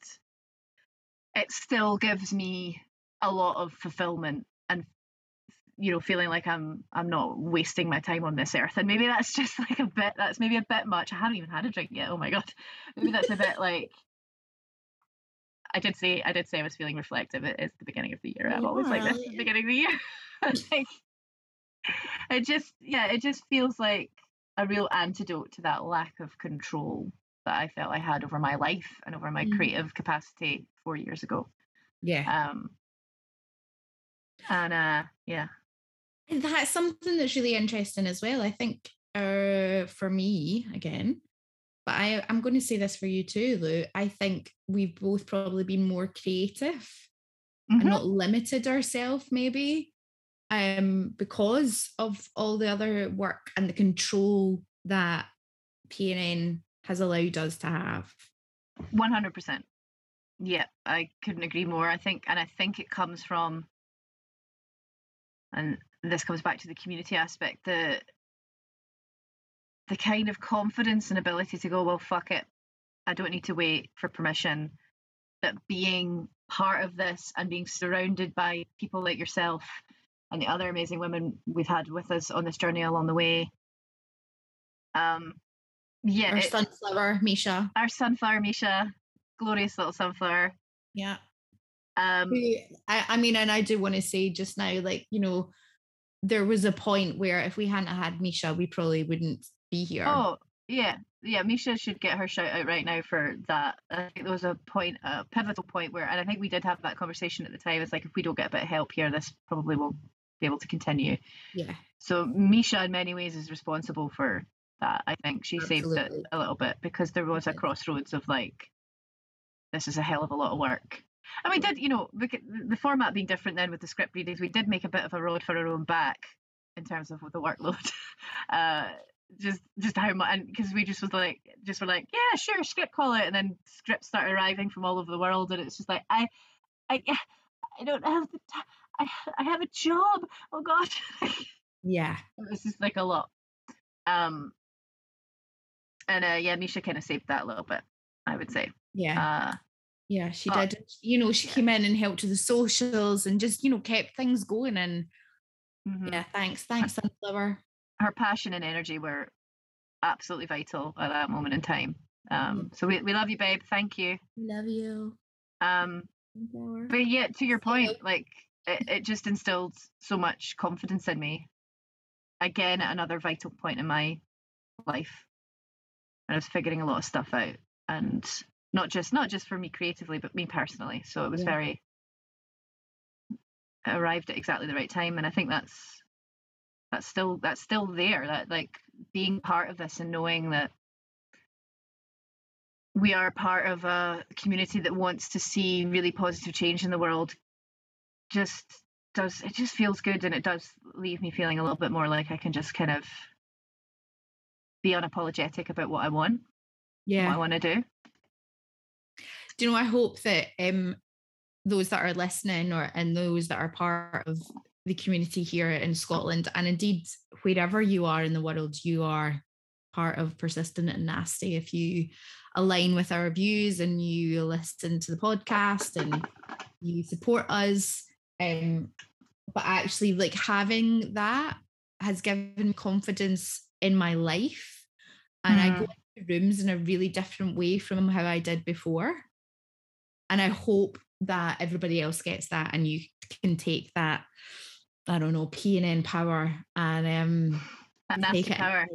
it still gives me a lot of fulfillment and you know feeling like i'm i'm not wasting my time on this earth and maybe that's [laughs] just like a bit that's maybe a bit much i haven't even had a drink yet oh my god [laughs] maybe that's a bit like I did say I did say I was feeling reflective. It is the beginning of the year. I'm always like this at the beginning of the year. [laughs] like it just yeah, it just feels like a real antidote to that lack of control that I felt I had over my life and over my mm. creative capacity four years ago. Yeah. Um and uh yeah. That's something that's really interesting as well. I think uh for me again, but I, I'm going to say this for you too, Lou. I think we've both probably been more creative mm-hmm. and not limited ourselves, maybe, um, because of all the other work and the control that PNN has allowed us to have. 100%. Yeah, I couldn't agree more. I think, and I think it comes from, and this comes back to the community aspect, the the kind of confidence and ability to go, well, fuck it, I don't need to wait for permission. That being part of this and being surrounded by people like yourself and the other amazing women we've had with us on this journey along the way. Um, yeah, our sunflower, Misha. Our sunflower, Misha, glorious little sunflower. Yeah. Um, I, I mean, and I do want to say just now, like you know, there was a point where if we hadn't had Misha, we probably wouldn't be here. Oh, yeah. Yeah, Misha should get her shout out right now for that. I think there was a point, a pivotal point where, and I think we did have that conversation at the time. It's like if we don't get a bit of help here, this probably won't be able to continue. Yeah. So Misha, in many ways, is responsible for that. I think she Absolutely. saved it a little bit because there was a crossroads of like, this is a hell of a lot of work. And we did, you know, the format being different then with the script readings, we did make a bit of a road for our own back in terms of the workload. [laughs] Uh, just just how much because we just was like just were like yeah sure script call it and then scripts start arriving from all over the world and it's just like i i i don't have the time i i have a job! Oh god! [laughs] Yeah. This is like a lot. Um and uh yeah misha kind of saved that a little bit i would say. Yeah. Uh, yeah she but, did. You know she came in and helped with the socials and just you know kept things going and mm-hmm. yeah thanks thanks sunflower her passion and energy were absolutely vital at that moment in time. Um, so we, we love you, babe. Thank you. Love you. Um, but yeah, to your point, like it, it just instilled so much confidence in me. Again, at another vital point in my life, and I was figuring a lot of stuff out, and not just not just for me creatively, but me personally. So it was yeah. very arrived at exactly the right time, and I think that's that's still that's still there that like being part of this and knowing that we are part of a community that wants to see really positive change in the world just does it just feels good and it does leave me feeling a little bit more like I can just kind of be unapologetic about what I want. Yeah. What I want to do. Do you know I hope that um those that are listening or and those that are part of the community here in Scotland, and indeed wherever you are in the world, you are part of persistent and nasty. If you align with our views and you listen to the podcast and you support us, um, but actually, like having that has given me confidence in my life, and mm. I go mm. into rooms in a really different way from how I did before. And I hope that everybody else gets that and you can take that I don't know, PNN power and um and nasty power.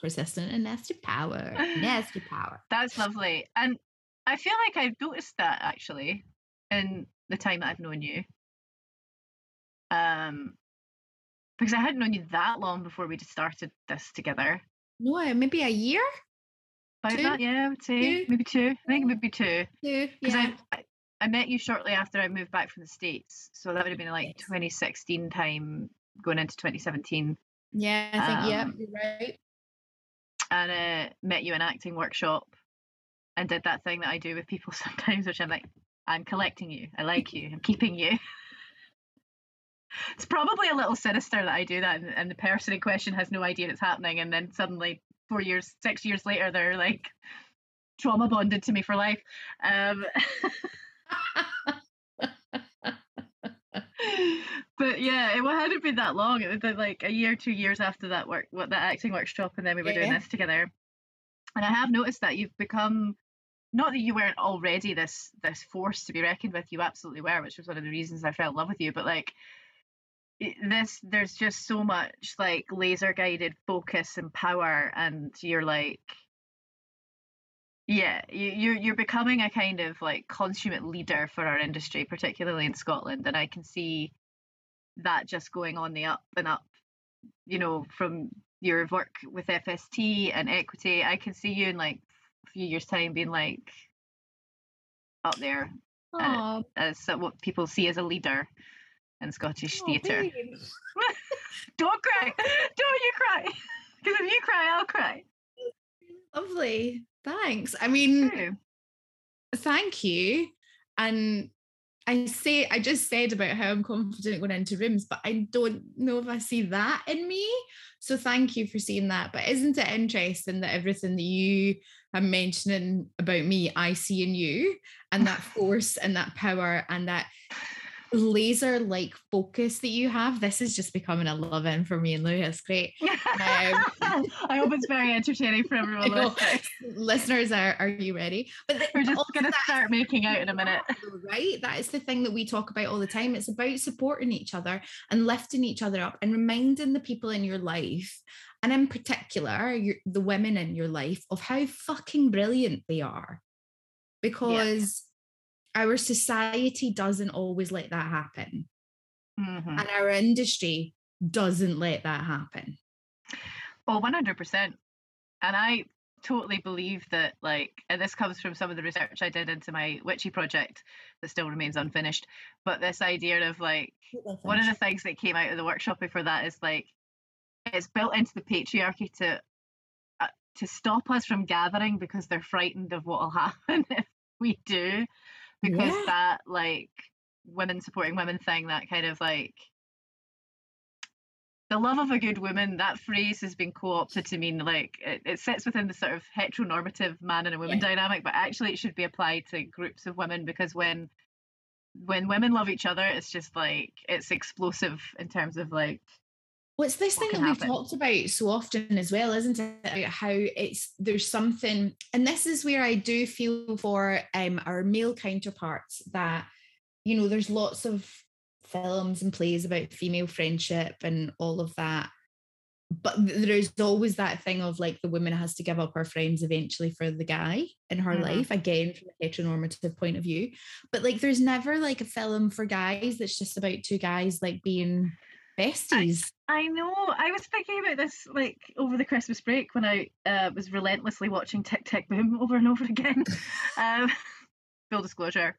persistent and nasty power. [laughs] Nasty power. That's lovely. And I feel like I've noticed that actually in the time that I've known you. Um because I hadn't known you that long before we just started this together. No, maybe a year? About Two? that, yeah, I would say Two? maybe two. I think it maybe two. Two. Because Yeah. I, I I met you shortly after I moved back from the States. So that would have been like 2016 time going into 2017. Yeah, I think, yeah, Um, you're right. And uh, met you in acting workshop and did that thing that I do with people [laughs] sometimes, which I'm like, I'm collecting you. I like you. I'm keeping you. It's probably a little sinister that I do that and, and the person in question has no idea it's happening. And then suddenly, four years, six years later, they're like trauma bonded to me for life. Um, [laughs] but yeah, it hadn't been that long. It was like a year, two years after that work, what that acting workshop, and then we were doing Yeah. this together. And I have noticed that you've become not that you weren't already this this force to be reckoned with. You absolutely were, which was one of the reasons I fell in love with you. But like this, there's just so much like laser guided focus and power, and you're like. Yeah, you, you're you're becoming a kind of like consummate leader for our industry, particularly in Scotland, and I can see that just going on the up and up. You know, from your work with FST and equity, I can see you in like a few years' time being like up there uh, Aw, as what people see as a leader in Scottish aw, theatre. [laughs] Don't cry! [laughs] Don't you cry! [laughs] Because if you cry, I'll cry. Lovely. Thanks. I mean, True. thank you. And I say, I just said about how I'm confident going into rooms, but I don't know if I see that in me. So thank you for seeing that. But isn't it interesting that everything that you are mentioning about me, I see in you, and that force and that power and that laser like focus that you have? This is just becoming a love in for me and Lou. It's great. Um, [laughs] I hope it's very entertaining for [laughs] everyone. Listeners, are, are you ready? But the- We're just going to start making out in a minute. [laughs] Oh, right? That is the thing that we talk about all the time. It's about supporting each other and lifting each other up and reminding the people in your life, and in particular, your, the women in your life, of how fucking brilliant they are. Because our society doesn't always let that happen, Mhm. and our industry doesn't let that happen. Oh, 100%. And I totally believe that, like, and this comes from some of the research I did into my Witchy project that still remains unfinished. But this idea of, like, one of the things that came out of the workshop before that is, like, it's built into the patriarchy to uh, to stop us from gathering because they're frightened of what will [laughs] happen if we do because Yeah. that like women supporting women thing that kind of like the love of a good woman that phrase has been co-opted to mean like it, it sits within the sort of heteronormative man and a woman dynamic but actually it should be applied to groups of women because when when women love each other it's just like it's explosive in terms of like What's this what thing that we've happen. talked about so often as well, isn't it? About how it's there's something, and this is where I do feel for um our male counterparts that you know there's lots of films and plays about female friendship and all of that. But there's always that thing of like the woman has to give up her friends eventually for the guy in her Mhm. life, again, from a heteronormative point of view. But like there's never like a film for guys that's just about two guys like being besties. I know. I was thinking about this like over the Christmas break when I uh, was relentlessly watching Tick Tick Boom [laughs] over and over again. [laughs] um, full disclosure,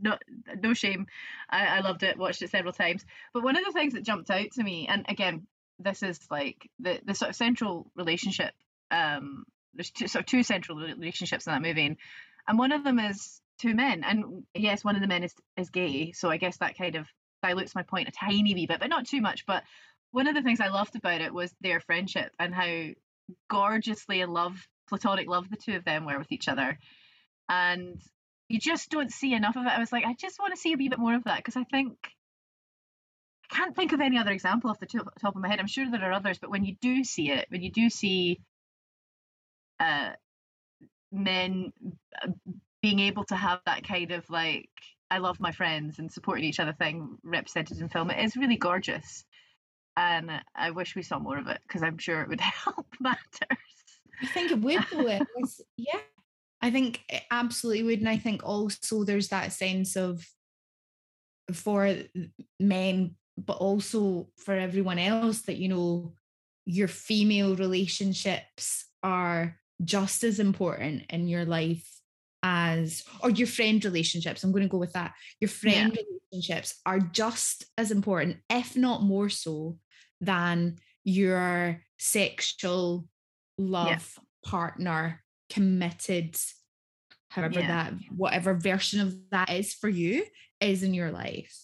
no, no shame. I, I loved it. Watched it several times. But one of the things that jumped out to me, and again, this is like the the sort of central relationship. Um, there's two, sort of two central relationships in that movie, and, and one of them is two men. And yes, one of the men is is gay, so I guess that kind of dilutes my point a tiny wee bit, but not too much. But one of the things I loved about it was their friendship and how gorgeously in love, platonic love, the two of them were with each other. And you just don't see enough of it. I was like, I just want to see a wee bit more of that because I think I can't think of any other example off the top, of my head. I'm sure there are others, but when you do see it, when you do see uh, men uh, being able to have that kind of like I love my friends and supporting each other thing represented in film, it is really gorgeous. And I wish we saw more of it because I'm sure it would [laughs] help matters. I think it would though. It was, [laughs] yeah. I think it absolutely would. And I think also there's that sense of for men, but also for everyone else that, you know, your female relationships are just as important in your life as or your friend relationships i'm going to go with that your friend yeah. relationships are just as important if not more so than your sexual love yeah. partner committed however yeah. that whatever version of that is for you is in your life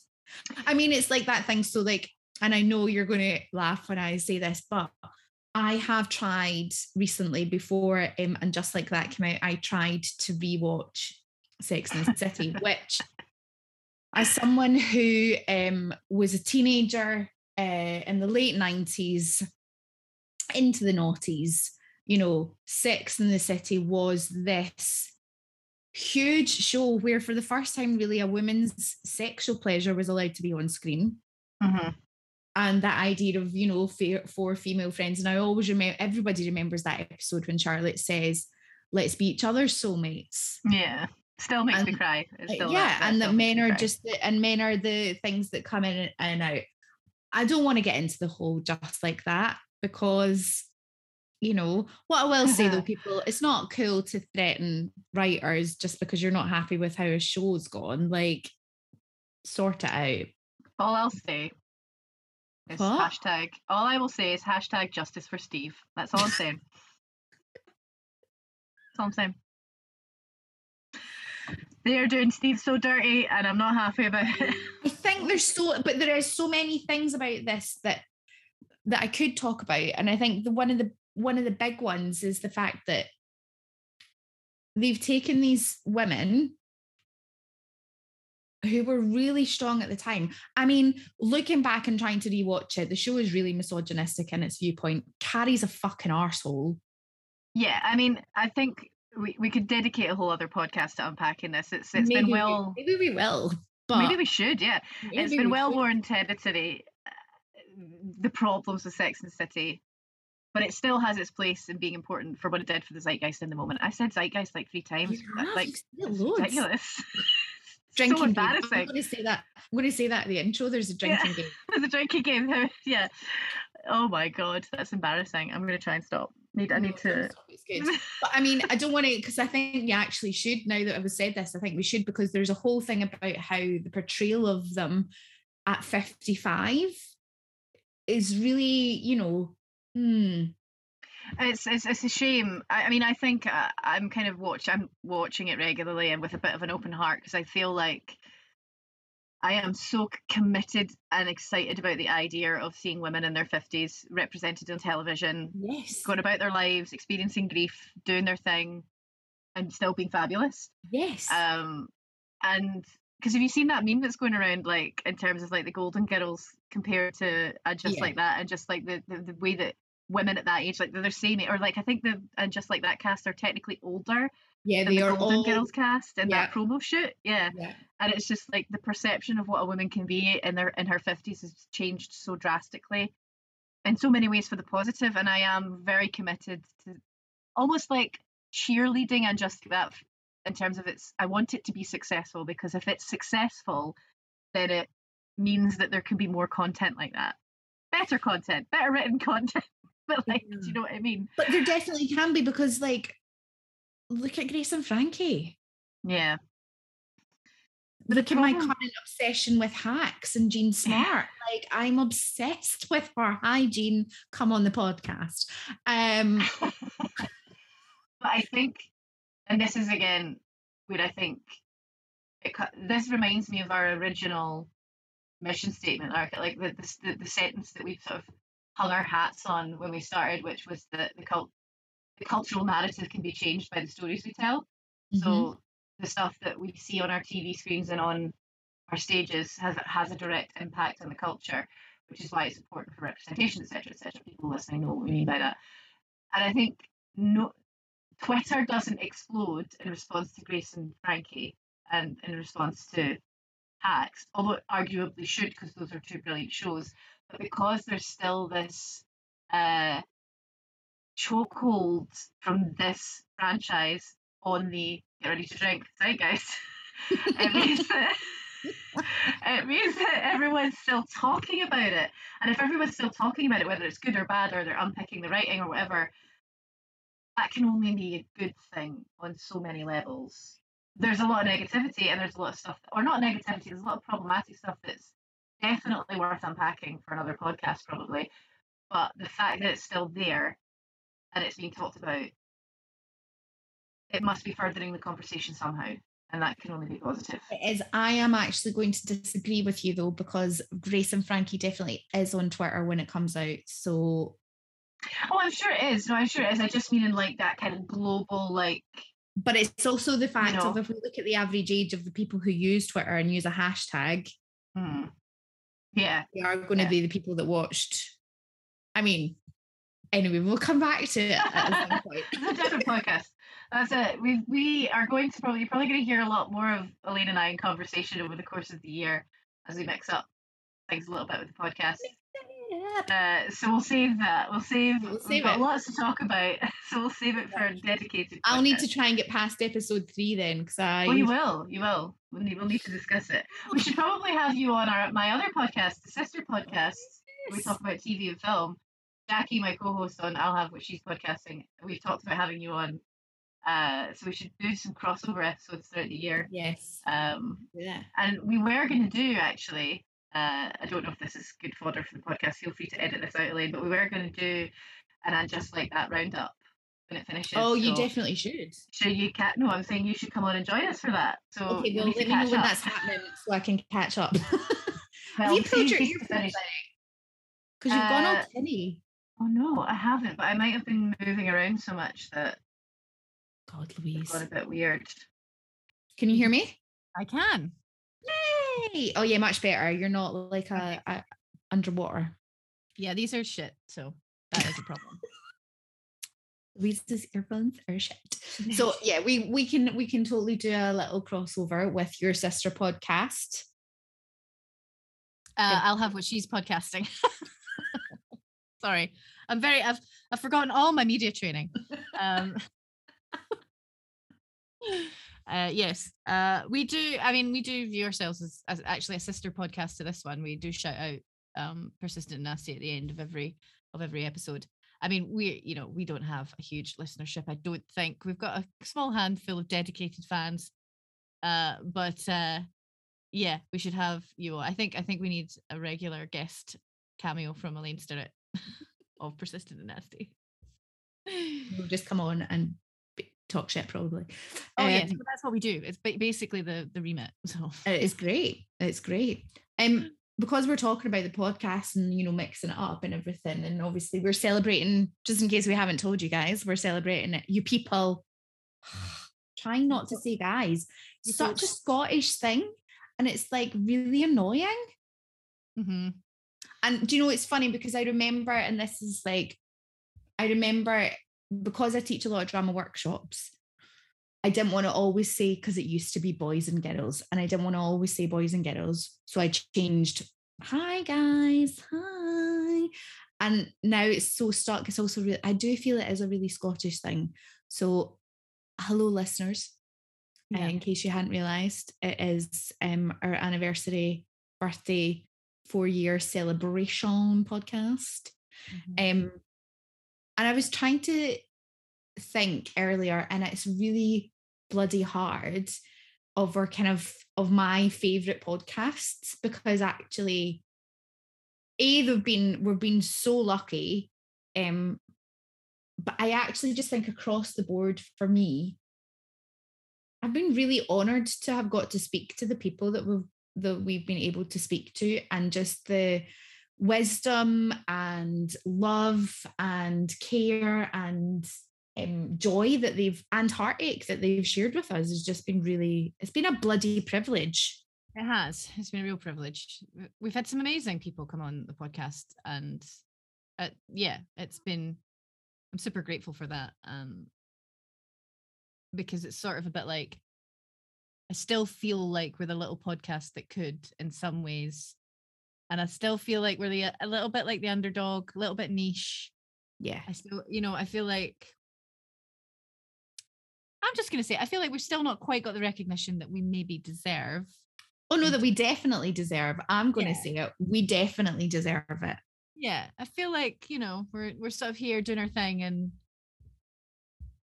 i mean it's like that thing so like and i know you're going to laugh when i say this but I have tried recently before um, and just like that came out, I tried to rewatch Sex and the City, [laughs] which as someone who um, was a teenager uh, in the late 90s into the noughties, you know, Sex and the City was this huge show where for the first time really a woman's sexual pleasure was allowed to be on screen. Mm-hmm and that idea of you know four female friends. And i always remember everybody remembers that episode when charlotte says let's be each other's soulmates. Yeah. Still makes and, me cry uh, yeah that, and that men are just the, and men are the things that come in and out. I don't want to get into the whole just like that because you know what i will say though [laughs] people it's not cool to threaten writers just because you're not happy with how a show's gone. Like sort it out. All i'll say it's what? hashtag. All I will say is hashtag justice for Steve. That's all I'm saying. That's all I'm saying. They are doing Steve so dirty, and I'm not happy about it. I think there's so, but there is so many things about this that that I could talk about, and I think the one of the one of the big ones is the fact that they've taken these women who were really strong at the time. I mean, looking back and trying to rewatch it, the show is really misogynistic in its viewpoint. Carrie's a fucking arsehole. Yeah, I mean, I think we, we could dedicate a whole other podcast to unpacking this. It's it's maybe been well maybe we will. But maybe we should, yeah. It's been well worn territory uh, the problems with Sex and the City. But it still has its place in being important for what it did for the zeitgeist in the moment. I said zeitgeist like three times. Like ridiculous. [laughs] drinking so embarrassing. Game. I'm going to say that. I'm going to say that at the intro. There's a drinking yeah. game. [laughs] There's a drinking game. yeah. Oh my god, that's embarrassing. I'm going to try and stop. Need I need to. It's good. [laughs] but I mean, I don't want to because I think you actually should. Now that I've said this, I think we should because there's a whole thing about how the portrayal of them at 55 is really, you know, hmm, it's, it's it's a shame. I, I mean, I think uh, I'm kind of watch. I'm watching it regularly and with a bit of an open heart because I feel like I am so committed and excited about the idea of seeing women in their 50s represented on television, yes. going about their lives, experiencing grief, doing their thing, and still being fabulous. Yes. Um, and because have you seen that meme that's going around, like in terms of like the Golden Girls compared to uh, just yeah. like that, and just like the, the the way that women at that age, like they're the same or like I think the and just like that cast are technically older. Yeah, they the are Golden all... Girls cast in yeah. that promo shoot. Yeah. yeah, and it's just like the perception of what a woman can be in their in her fifties has changed so drastically, in so many ways for the positive. And I am very committed to almost like cheerleading and just that in terms of its. I want it to be successful because if it's successful, then it means that there can be more content like that better content, better written [laughs] content. [laughs] but like, yeah. do you know what I mean? But there definitely can be because, like, look at Grace and Frankie. Yeah. Look at my current obsession with hacks and Jean [laughs] Smart. like, I'm obsessed with her. Hi, Jean. Come on the podcast. Um, [laughs] but I think, and this is again where I think it, this reminds me of our original mission statement, like the, the, the sentence that we sort of hung our hats on when we started, which was that the cult the cultural narrative can be changed by the stories we tell. Mm-hmm. So the stuff that we see on our TV screens and on our stages has has a direct impact on the culture, which is why it's important for representation, etc., etc. People listening know what we mean by that. And I think no, Twitter doesn't explode in response to Grace and Frankie and in response to Hacks, although it arguably should because those are two brilliant shows but because there's still this uh, chokehold from this franchise on the get ready to drink zeitgeist. [laughs] it means [laughs] that it means that everyone's still talking about it. And if everyone's still talking about it, whether it's good or bad, or they're unpicking the writing or whatever, that can only be a good thing on so many levels. There's a lot of negativity and there's a lot of stuff, or not negativity, there's a lot of problematic stuff that's definitely worth unpacking for another podcast, probably. But the fact that it's still there and it's being talked about, it must be furthering the conversation somehow and that can only be positive. It is. I am actually going to disagree with you though, because Grace and Frankie definitely is on Twitter when it comes out. So Oh, I'm sure it is. No, I'm sure it is. I just mean in like that kind of global, like. But it's also the fact you know, of if we look at the average age of the people who use Twitter and use a hashtag, hmm. Yeah. they are going to Yeah. be the people that watched. I mean, anyway, we'll come back to it at some [laughs] point. it's a different podcast. That's it. We we are going to probably you're probably going to hear a lot more of Elaine and I in conversation over the course of the year as we mix up things a little bit with the podcast. Uh, so we'll save that. We'll save. We'll we've save got it. lots to talk about, [laughs] so we'll save it for a dedicated. I'll need to try and get past episode three then, because I. Oh, you will. You will. We'll need, we'll need to discuss it. We should probably have you on our my other podcast, the sister podcast. where We talk about TV and film. Jackie, my co-host on I'll have what she's podcasting. We've talked about having you on. Uh, so we should do some crossover episodes throughout the year. Yes. Um, Yeah. and we were going to do actually. Uh, I don't know if this is good fodder for the podcast. Feel free to edit this out, Elaine. But we were going to do an and just like that roundup when it finishes. Oh, you so definitely should. Should you cat? No, I'm saying you should come on and join us for that. So Okay, well, let me know catch when that's happening so I can catch up. [laughs] Well, Have you pulled your earphones. Because you've gone all Uh, tinny. Oh no, I haven't. But I might have been moving around so much that God, Louise. got a bit weird. Can you hear me? I can. Yay! Oh yeah, much better. You're not like a, a underwater. Yeah, these are shit. So that is a problem. Louise's earphones are shit. So [laughs] yeah, we we can we can totally do a little crossover with your sister podcast. Uh, I'll have what she's podcasting. [laughs] Sorry, I'm very. I've I've forgotten all my media training. Um, [laughs] uh, yes, uh, we do. I mean, we do view ourselves as, as actually a sister podcast to this one. We do shout out um, persistent nasty at the end of every of every episode. I mean, we you know we don't have a huge listenership. I don't think we've got a small handful of dedicated fans, uh, but uh, yeah, we should have you. All. I think I think we need a regular guest cameo from Elaine Stirrett [laughs] of Persistent and Nasty. We'll just come on and talk shit probably. Oh Um, but that's what we do. It's ba- basically the the remit. [laughs] So It's great. It's great. Um, because we're talking about the podcast and you know mixing it up and everything, and obviously we're celebrating. Just in case we haven't told you guys, we're celebrating it. You people, [sighs] trying not to say guys, such a. Scottish thing, and it's like really annoying. hmm And do you know it's funny because I remember, and this is like, I remember because I teach a lot of drama workshops. I didn't want to always say because it used to be boys and girls, and I didn't want to always say boys and girls. So I changed, hi guys, hi. And now it's so stuck. It's also really, I do feel it is a really Scottish thing. So, hello, listeners. Uh, Yeah. in case you hadn't realized, it is um, our anniversary birthday four year celebration podcast. Um, and I was trying to think earlier, and it's really bloody hard our kind of of my favorite podcasts because actually, a they've been we've been so lucky, um, but I actually just think across the board for me, I've been really honoured to have got to speak to the people that we've that we've been able to speak to, and just the wisdom and love and care and um, joy that they've and heartache that they've shared with us has just been really it's been a bloody privilege It has. It's been a real privilege. We've had some amazing people come on the podcast, and uh, yeah, it's been. I'm super grateful for that. Um, because it's sort of a bit like I still feel like we're the little podcast that could in some ways, and I still feel like we're the uh, a little bit like the underdog, a little bit niche, Yeah. I still, you know, I feel like I'm just gonna say I feel like we've still not quite got the recognition that we maybe deserve. Oh no, that we definitely deserve. I'm going to Yeah. say it. We definitely deserve it. Yeah, I feel like you know we're we're sort of here doing our thing, and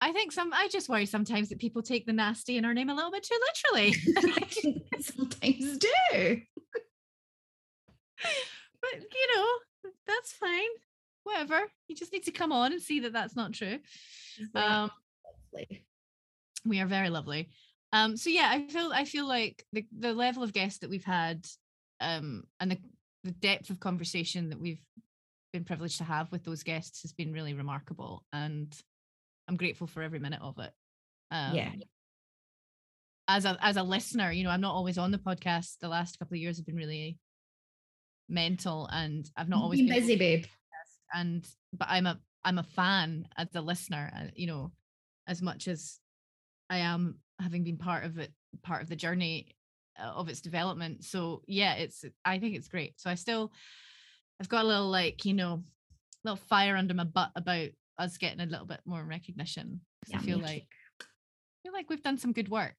I think some I just worry sometimes that people take the nasty in our name a little bit too literally. [laughs] [laughs] Sometimes do. But you know that's fine. Whatever. You just need to come on and see that that's not true. Um, Lovely. we are very lovely. Um, so yeah, I feel I feel like the the level of guests that we've had, um, and the the depth of conversation that we've been privileged to have with those guests has been really remarkable, and I'm grateful for every minute of it. Um, Yeah. As a as a listener, you know, I'm not always on the podcast. The last couple of years have been really mental, and I've not always been been busy, babe. and but i'm a i'm a fan as a listener uh, you know as much as i am having been part of it part of the journey uh, of its development. So yeah it's i think it's great. So i still i've got a little like you know little fire under my butt about us getting a little bit more recognition Yeah, i feel like I feel like we've done some good work.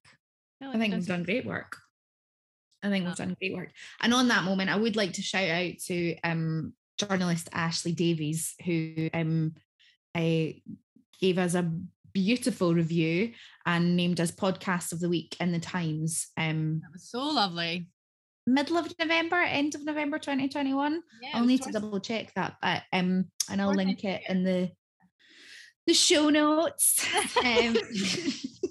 Feel like I think we've some- done great work. I think we've done great work. And on that moment, I would like to shout out to um, journalist Ashley Davies, who um, I gave us a beautiful review and named us podcast of the week in the Times. Um, that was so lovely middle of November, end of November 2021. yeah, I'll need to double check that, but um, and I'll link it in the the show notes. [laughs] Um, [laughs] [laughs]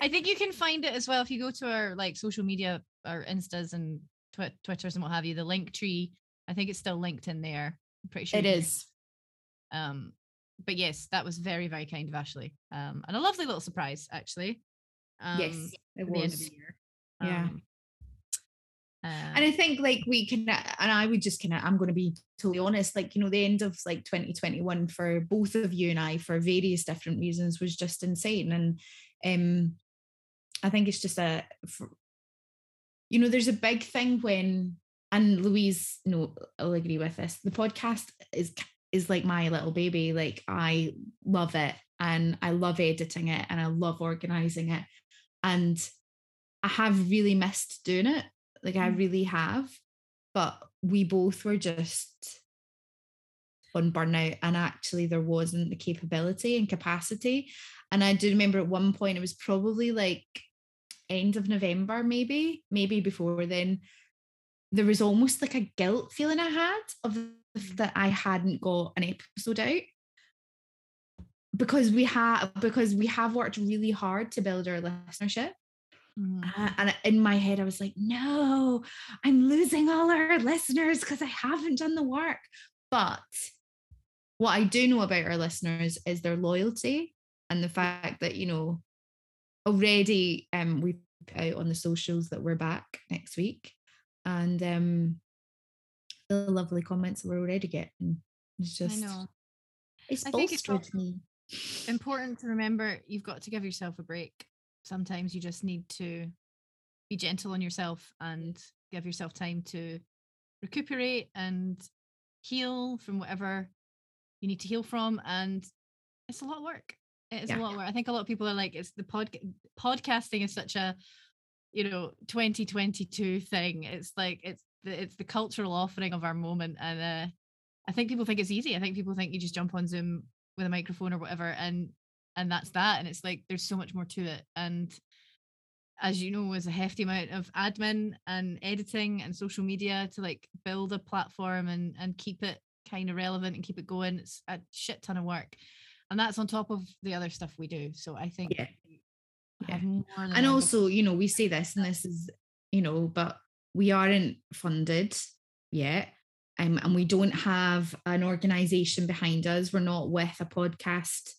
I think you can find it as well if you go to our like social media, our Instas and twi- Twitters and what have you. The link tree, I think it's still linked in there. I'm pretty sure it can- Um, but yes, that was very very kind of Ashley. Um, and a lovely little surprise actually. Um, yes, it at the end of was. year. Yeah. Um, and uh, I think like we can, and I would just kind of, I'm going to be totally honest, like, you know, the end of like 2021 for both of you and I, for various different reasons, was just insane. And um, I think it's just a, you know, there's a big thing when, and Louise, no, I'll agree with this. The podcast is is like my little baby. Like I love it, and I love editing it, and I love organizing it, and I have really missed doing it. Like I Mm. really have, but we both were just on burnout, and actually there wasn't the capability and capacity. And I do remember at one point it was probably like end of November, maybe, maybe before then. There was almost like a guilt feeling I had of the that I hadn't got an episode out because we have because we have worked really hard to build our listenership. mhm. Uh, and in my head, I was like, no, I'm losing all our listeners because I haven't done the work. But what I do know about our listeners is their loyalty and the fact that, you know, already um, we put out on the socials that we're back next week. And um, the lovely comments that we're already getting. It's I just, know. it's I think it's bolstered me. important to remember you've got to give yourself a break. Sometimes you just need to be gentle on yourself and give yourself time to recuperate and heal from whatever you need to heal from. And it's a lot of work. It is Yeah. a lot work. I think a lot of people are like, it's the pod podcasting is such a you know 2022 thing. It's like it's the it's the cultural offering of our moment. And uh I think people think it's easy. I think people think you just jump on Zoom with a microphone or whatever and and that's that and it's like there's so much more to it and as you know is a hefty amount of admin and editing and social media to like build a platform and and keep it kind of relevant and keep it going it's a shit ton of work and that's on top of the other stuff we do so i think Yeah. more and also you know we say this and this is you know but we aren't funded yet um, and we don't have an organization behind us. We're not with a podcast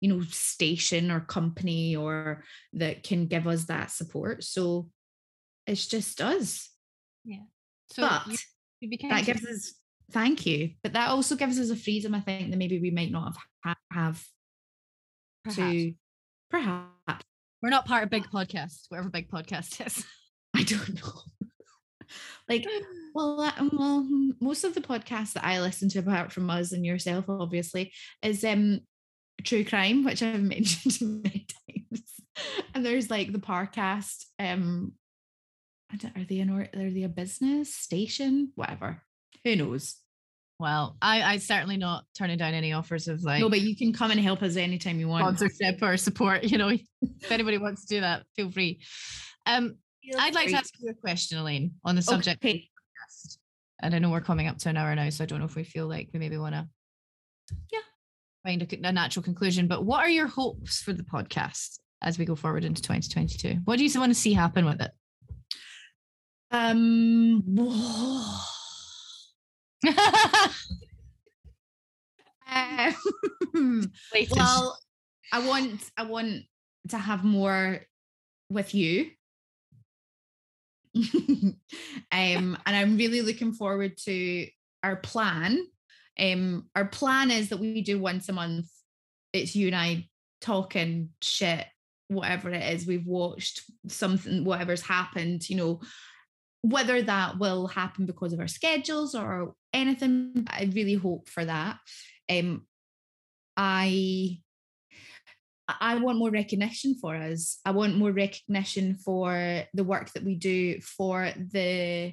you know station or company or that can give us that support so it's just us. Yeah. so but that gives us thank you but that also gives us a freedom i think that maybe we might not have ha- have perhaps. to perhaps we're not part of big podcast whatever big podcast [laughs] is i don't know [laughs] like, well, uh, well, most of the podcasts that I listen to, apart from us and yourself, obviously, is um true crime, which I've [laughs] mentioned many times. And there's like the Parcast. Um, I don't, are they an or are they a business station? Whatever. Who knows? Well, I I certainly not turning down any offers of like no, but you can come and help us anytime you want. sponsorship or support. You know, [laughs] if anybody wants to do that, feel free. Um, I'd like to ask you a question, Elaine, on the subject. Okay. And I know we're coming up to an hour now, so I don't know if we feel like we maybe want to, Yeah. find a, a natural conclusion. But what are your hopes for the podcast as we go forward into 2022? What do you want to see happen with it? Um, [sighs] [laughs] um, well, I want I want to have more with you. [laughs] um, and I'm really looking forward to our plan. Um, our plan is that we do once a month. It's you and I talking shit, whatever it is we've watched, something, whatever's happened, you know, whether that will happen because of our schedules or anything. I really hope for that. Um, I I want more recognition for us. I want more recognition for the work that we do, for the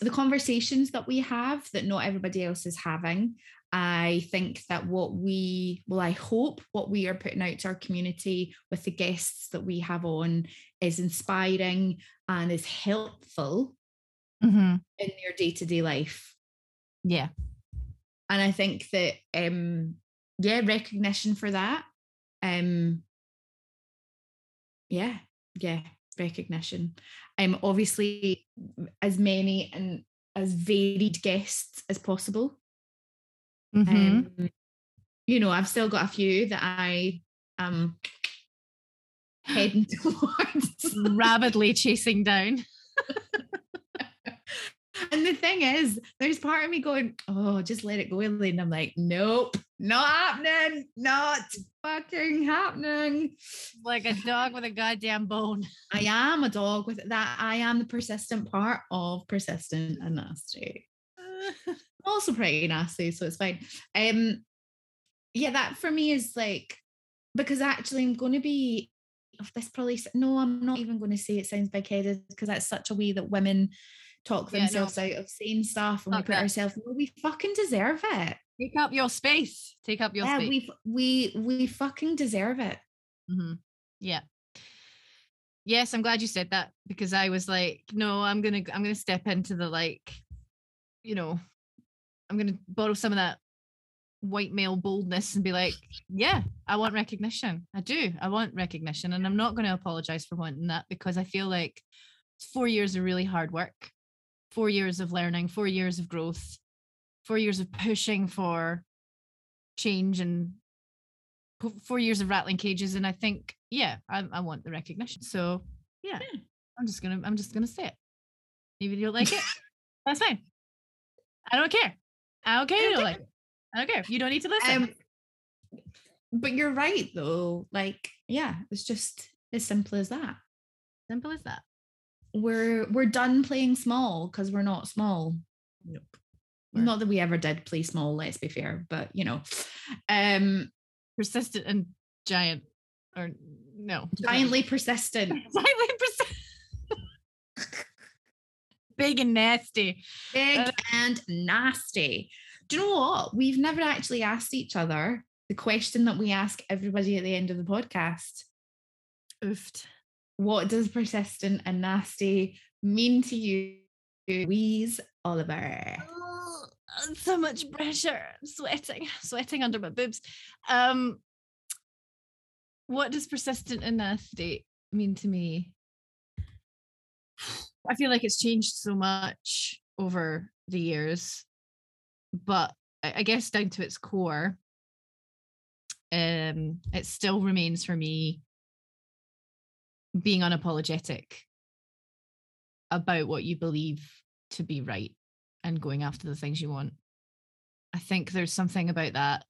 the conversations that we have that not everybody else is having. I think that what we, well, I hope what we are putting out to our community with the guests that we have on is inspiring and is helpful Mhm. in your day to day life. Yeah. and I think that um yeah, recognition for that. Um yeah, yeah, recognition. Um obviously as many and as varied guests as possible. Mhm. Um you know, I've still got a few that I am [gasps] heading [laughs] towards. Rabidly chasing down. [laughs] [laughs] And the thing is, there's part of me going, oh, just let it go, Elaine. And I'm like, nope, not happening, not fucking happening. Like a dog with a goddamn bone. I am a dog with that. I am the persistent part of persistent and nasty. [laughs] Also pretty nasty, so it's fine. Um, yeah, that for me is like because actually I'm going to be. Of this probably no, I'm not even going to say it sounds big-headed because that's such a way that women talk Yeah, no. themselves out of saying stuff and we put that. ourselves. Well, we fucking deserve it. Take up your space. Take up your yeah, space. we we we fucking deserve it. hmm Yeah. Yes, I'm glad you said that because I was like, no, I'm gonna I'm gonna step into the like, you know, I'm gonna borrow some of that white male boldness and be like, yeah, I want recognition. I do. I want recognition. And I'm not gonna apologize for wanting that because I feel like it's four years of really hard work, four years of learning, four years of growth, four years of pushing for change and four years of rattling cages and i think yeah i, I want the recognition. So yeah Yeah. i'm just gonna i'm just gonna say it. Maybe you don't like it. [laughs] That's fine. I don't care. I don't care you don't don't like it. I don't care. You don't need to listen. Um, but you're right though. Like, yeah, it's just as simple as that. simple as that We're we're done playing small because we're not small. nope We're- Not that we ever did play small, let's be fair, but you know, um, persistent and giant or no giantly persistent. [laughs] giantly persistent [laughs] big and nasty big Uh, and nasty. Do you know what? We've never actually asked each other the question that we ask everybody at the end of the podcast. oofed What does persistent and nasty mean to you, Louise Oliver? Oh, so much pressure. I'm sweating, [laughs] sweating under my boobs. Um, what does persistent and nasty mean to me? I feel like it's changed so much over the years, but I I guess down to its core, um, it still remains for me being unapologetic about what you believe to be right and going after the things you want. I think there's something about that.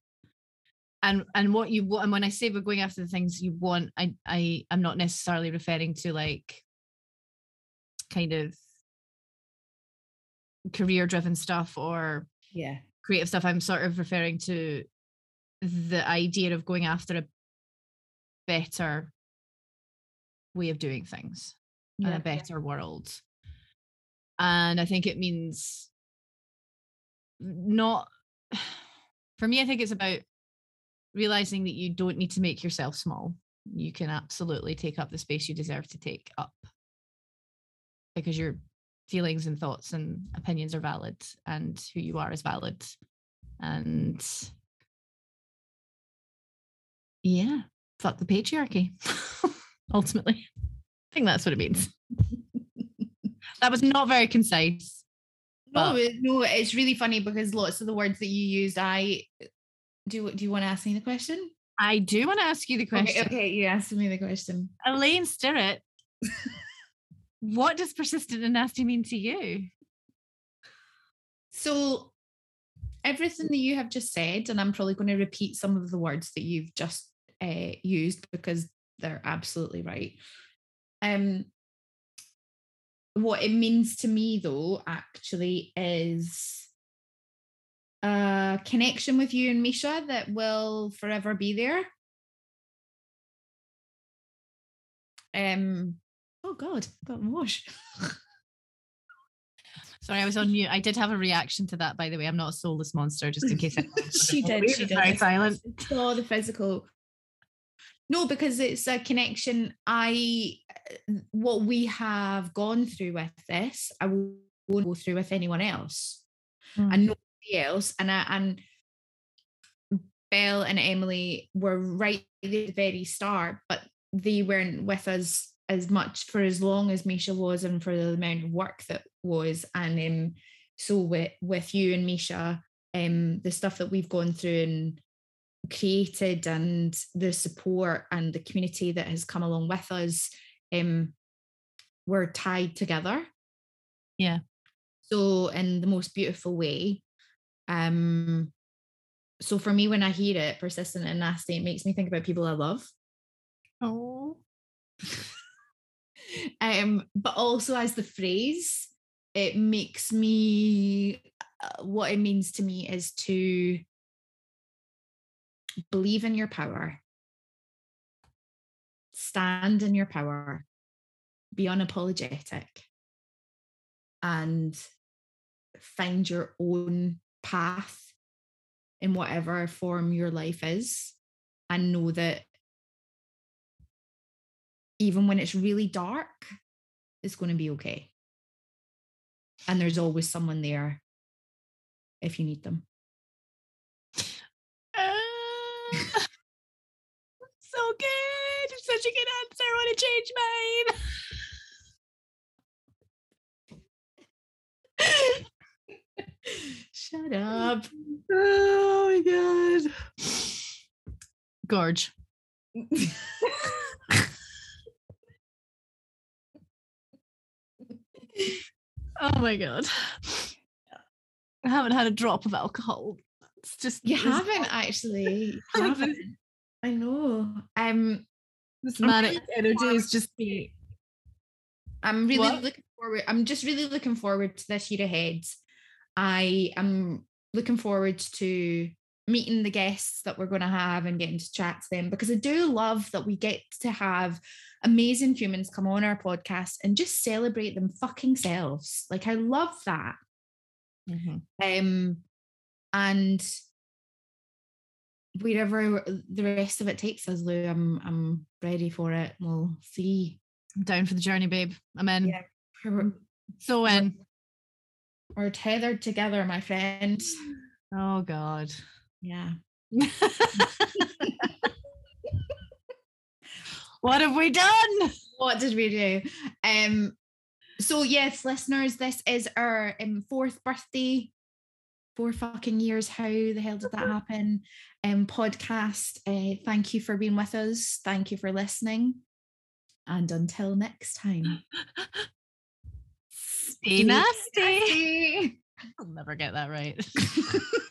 And and what you want and when I say we're going after the things you want, I I I'm not necessarily referring to like kind of career driven stuff or Yeah. creative stuff, I'm sort of referring to the idea of going after a better way of doing things and a better world. And I think it means not [sighs] for me, I think it's about realizing that you don't need to make yourself small. You can absolutely take up the space you deserve to take up because your feelings and thoughts and opinions are valid and who you are is valid. And yeah, fuck the patriarchy. [laughs] Ultimately, I think that's what it means. [laughs] that was not very concise. No, But- no, it's really funny because lots of the words that you used, I do. Do you want to ask me the question? I do want to ask you the question. Okay, okay, you asked me the question. Elaine Stirrett, [laughs] what does persistent and nasty mean to you? So, everything that you have just said, and I'm probably going to repeat some of the words that you've just uh, used because they're absolutely right. Um, what it means to me, though, actually, is a connection with you and Misha that will forever be there. Um, oh God, got wash. [laughs] Sorry, I was on mute. I did have a reaction to that, by the way. I'm not a soulless monster, just in case. [laughs] [laughs] She did, she did. Very silent. All the physical. No, because it's a connection. I what we have gone through with this, I won't go through with anyone else, Mm. and nobody else. And I and Belle and Emily were right at the very start, but they weren't with us as much for as long as Misha was and for the amount of work that was. And um, so with with you and Misha, um, the stuff that we've gone through and created and the support and the community that has come along with us, um, we're tied together. Yeah. So in the most beautiful way. Um, so for me, when I hear it, persistent and nasty, it makes me think about people I love. Oh. [laughs] um, but also as the phrase, it makes me uh, what it means to me is to believe in your power, stand in your power, be unapologetic, and find your own path in whatever form your life is, and know that even when it's really dark, it's going to be okay. And there's always someone there if you need them. Uh, so good. Such a good answer. I want to change mine. Shut up. Oh my god. Gorge. Oh my god. I haven't had a drop of alcohol. It's just You haven't actually. I haven't. haven't. I know. Um, This I'm manic really energy is just me. I'm really What? looking forward. I'm just really looking forward to this year ahead. I am looking forward to meeting the guests that we're going to have and getting to chat to them because I do love that we get to have amazing humans come on our podcast and just celebrate them fucking selves. Like I love that. Mhm. Um, and wherever the rest of it takes us, Lou, I'm I'm ready for it. We'll see. I'm down for the journey, babe. I'm in. Yeah. We're, So in. we're tethered together, my friend. Oh god. Yeah. [laughs] what have we done? What did we do? Um. So yes, listeners, this is our um, fourth birthday. Four fucking years. How the hell did that happen? Um, podcast. Uh, thank you for being with us. Thank you for listening. And until next time. Stay nasty. nasty. [laughs] I'll never get that right. [laughs]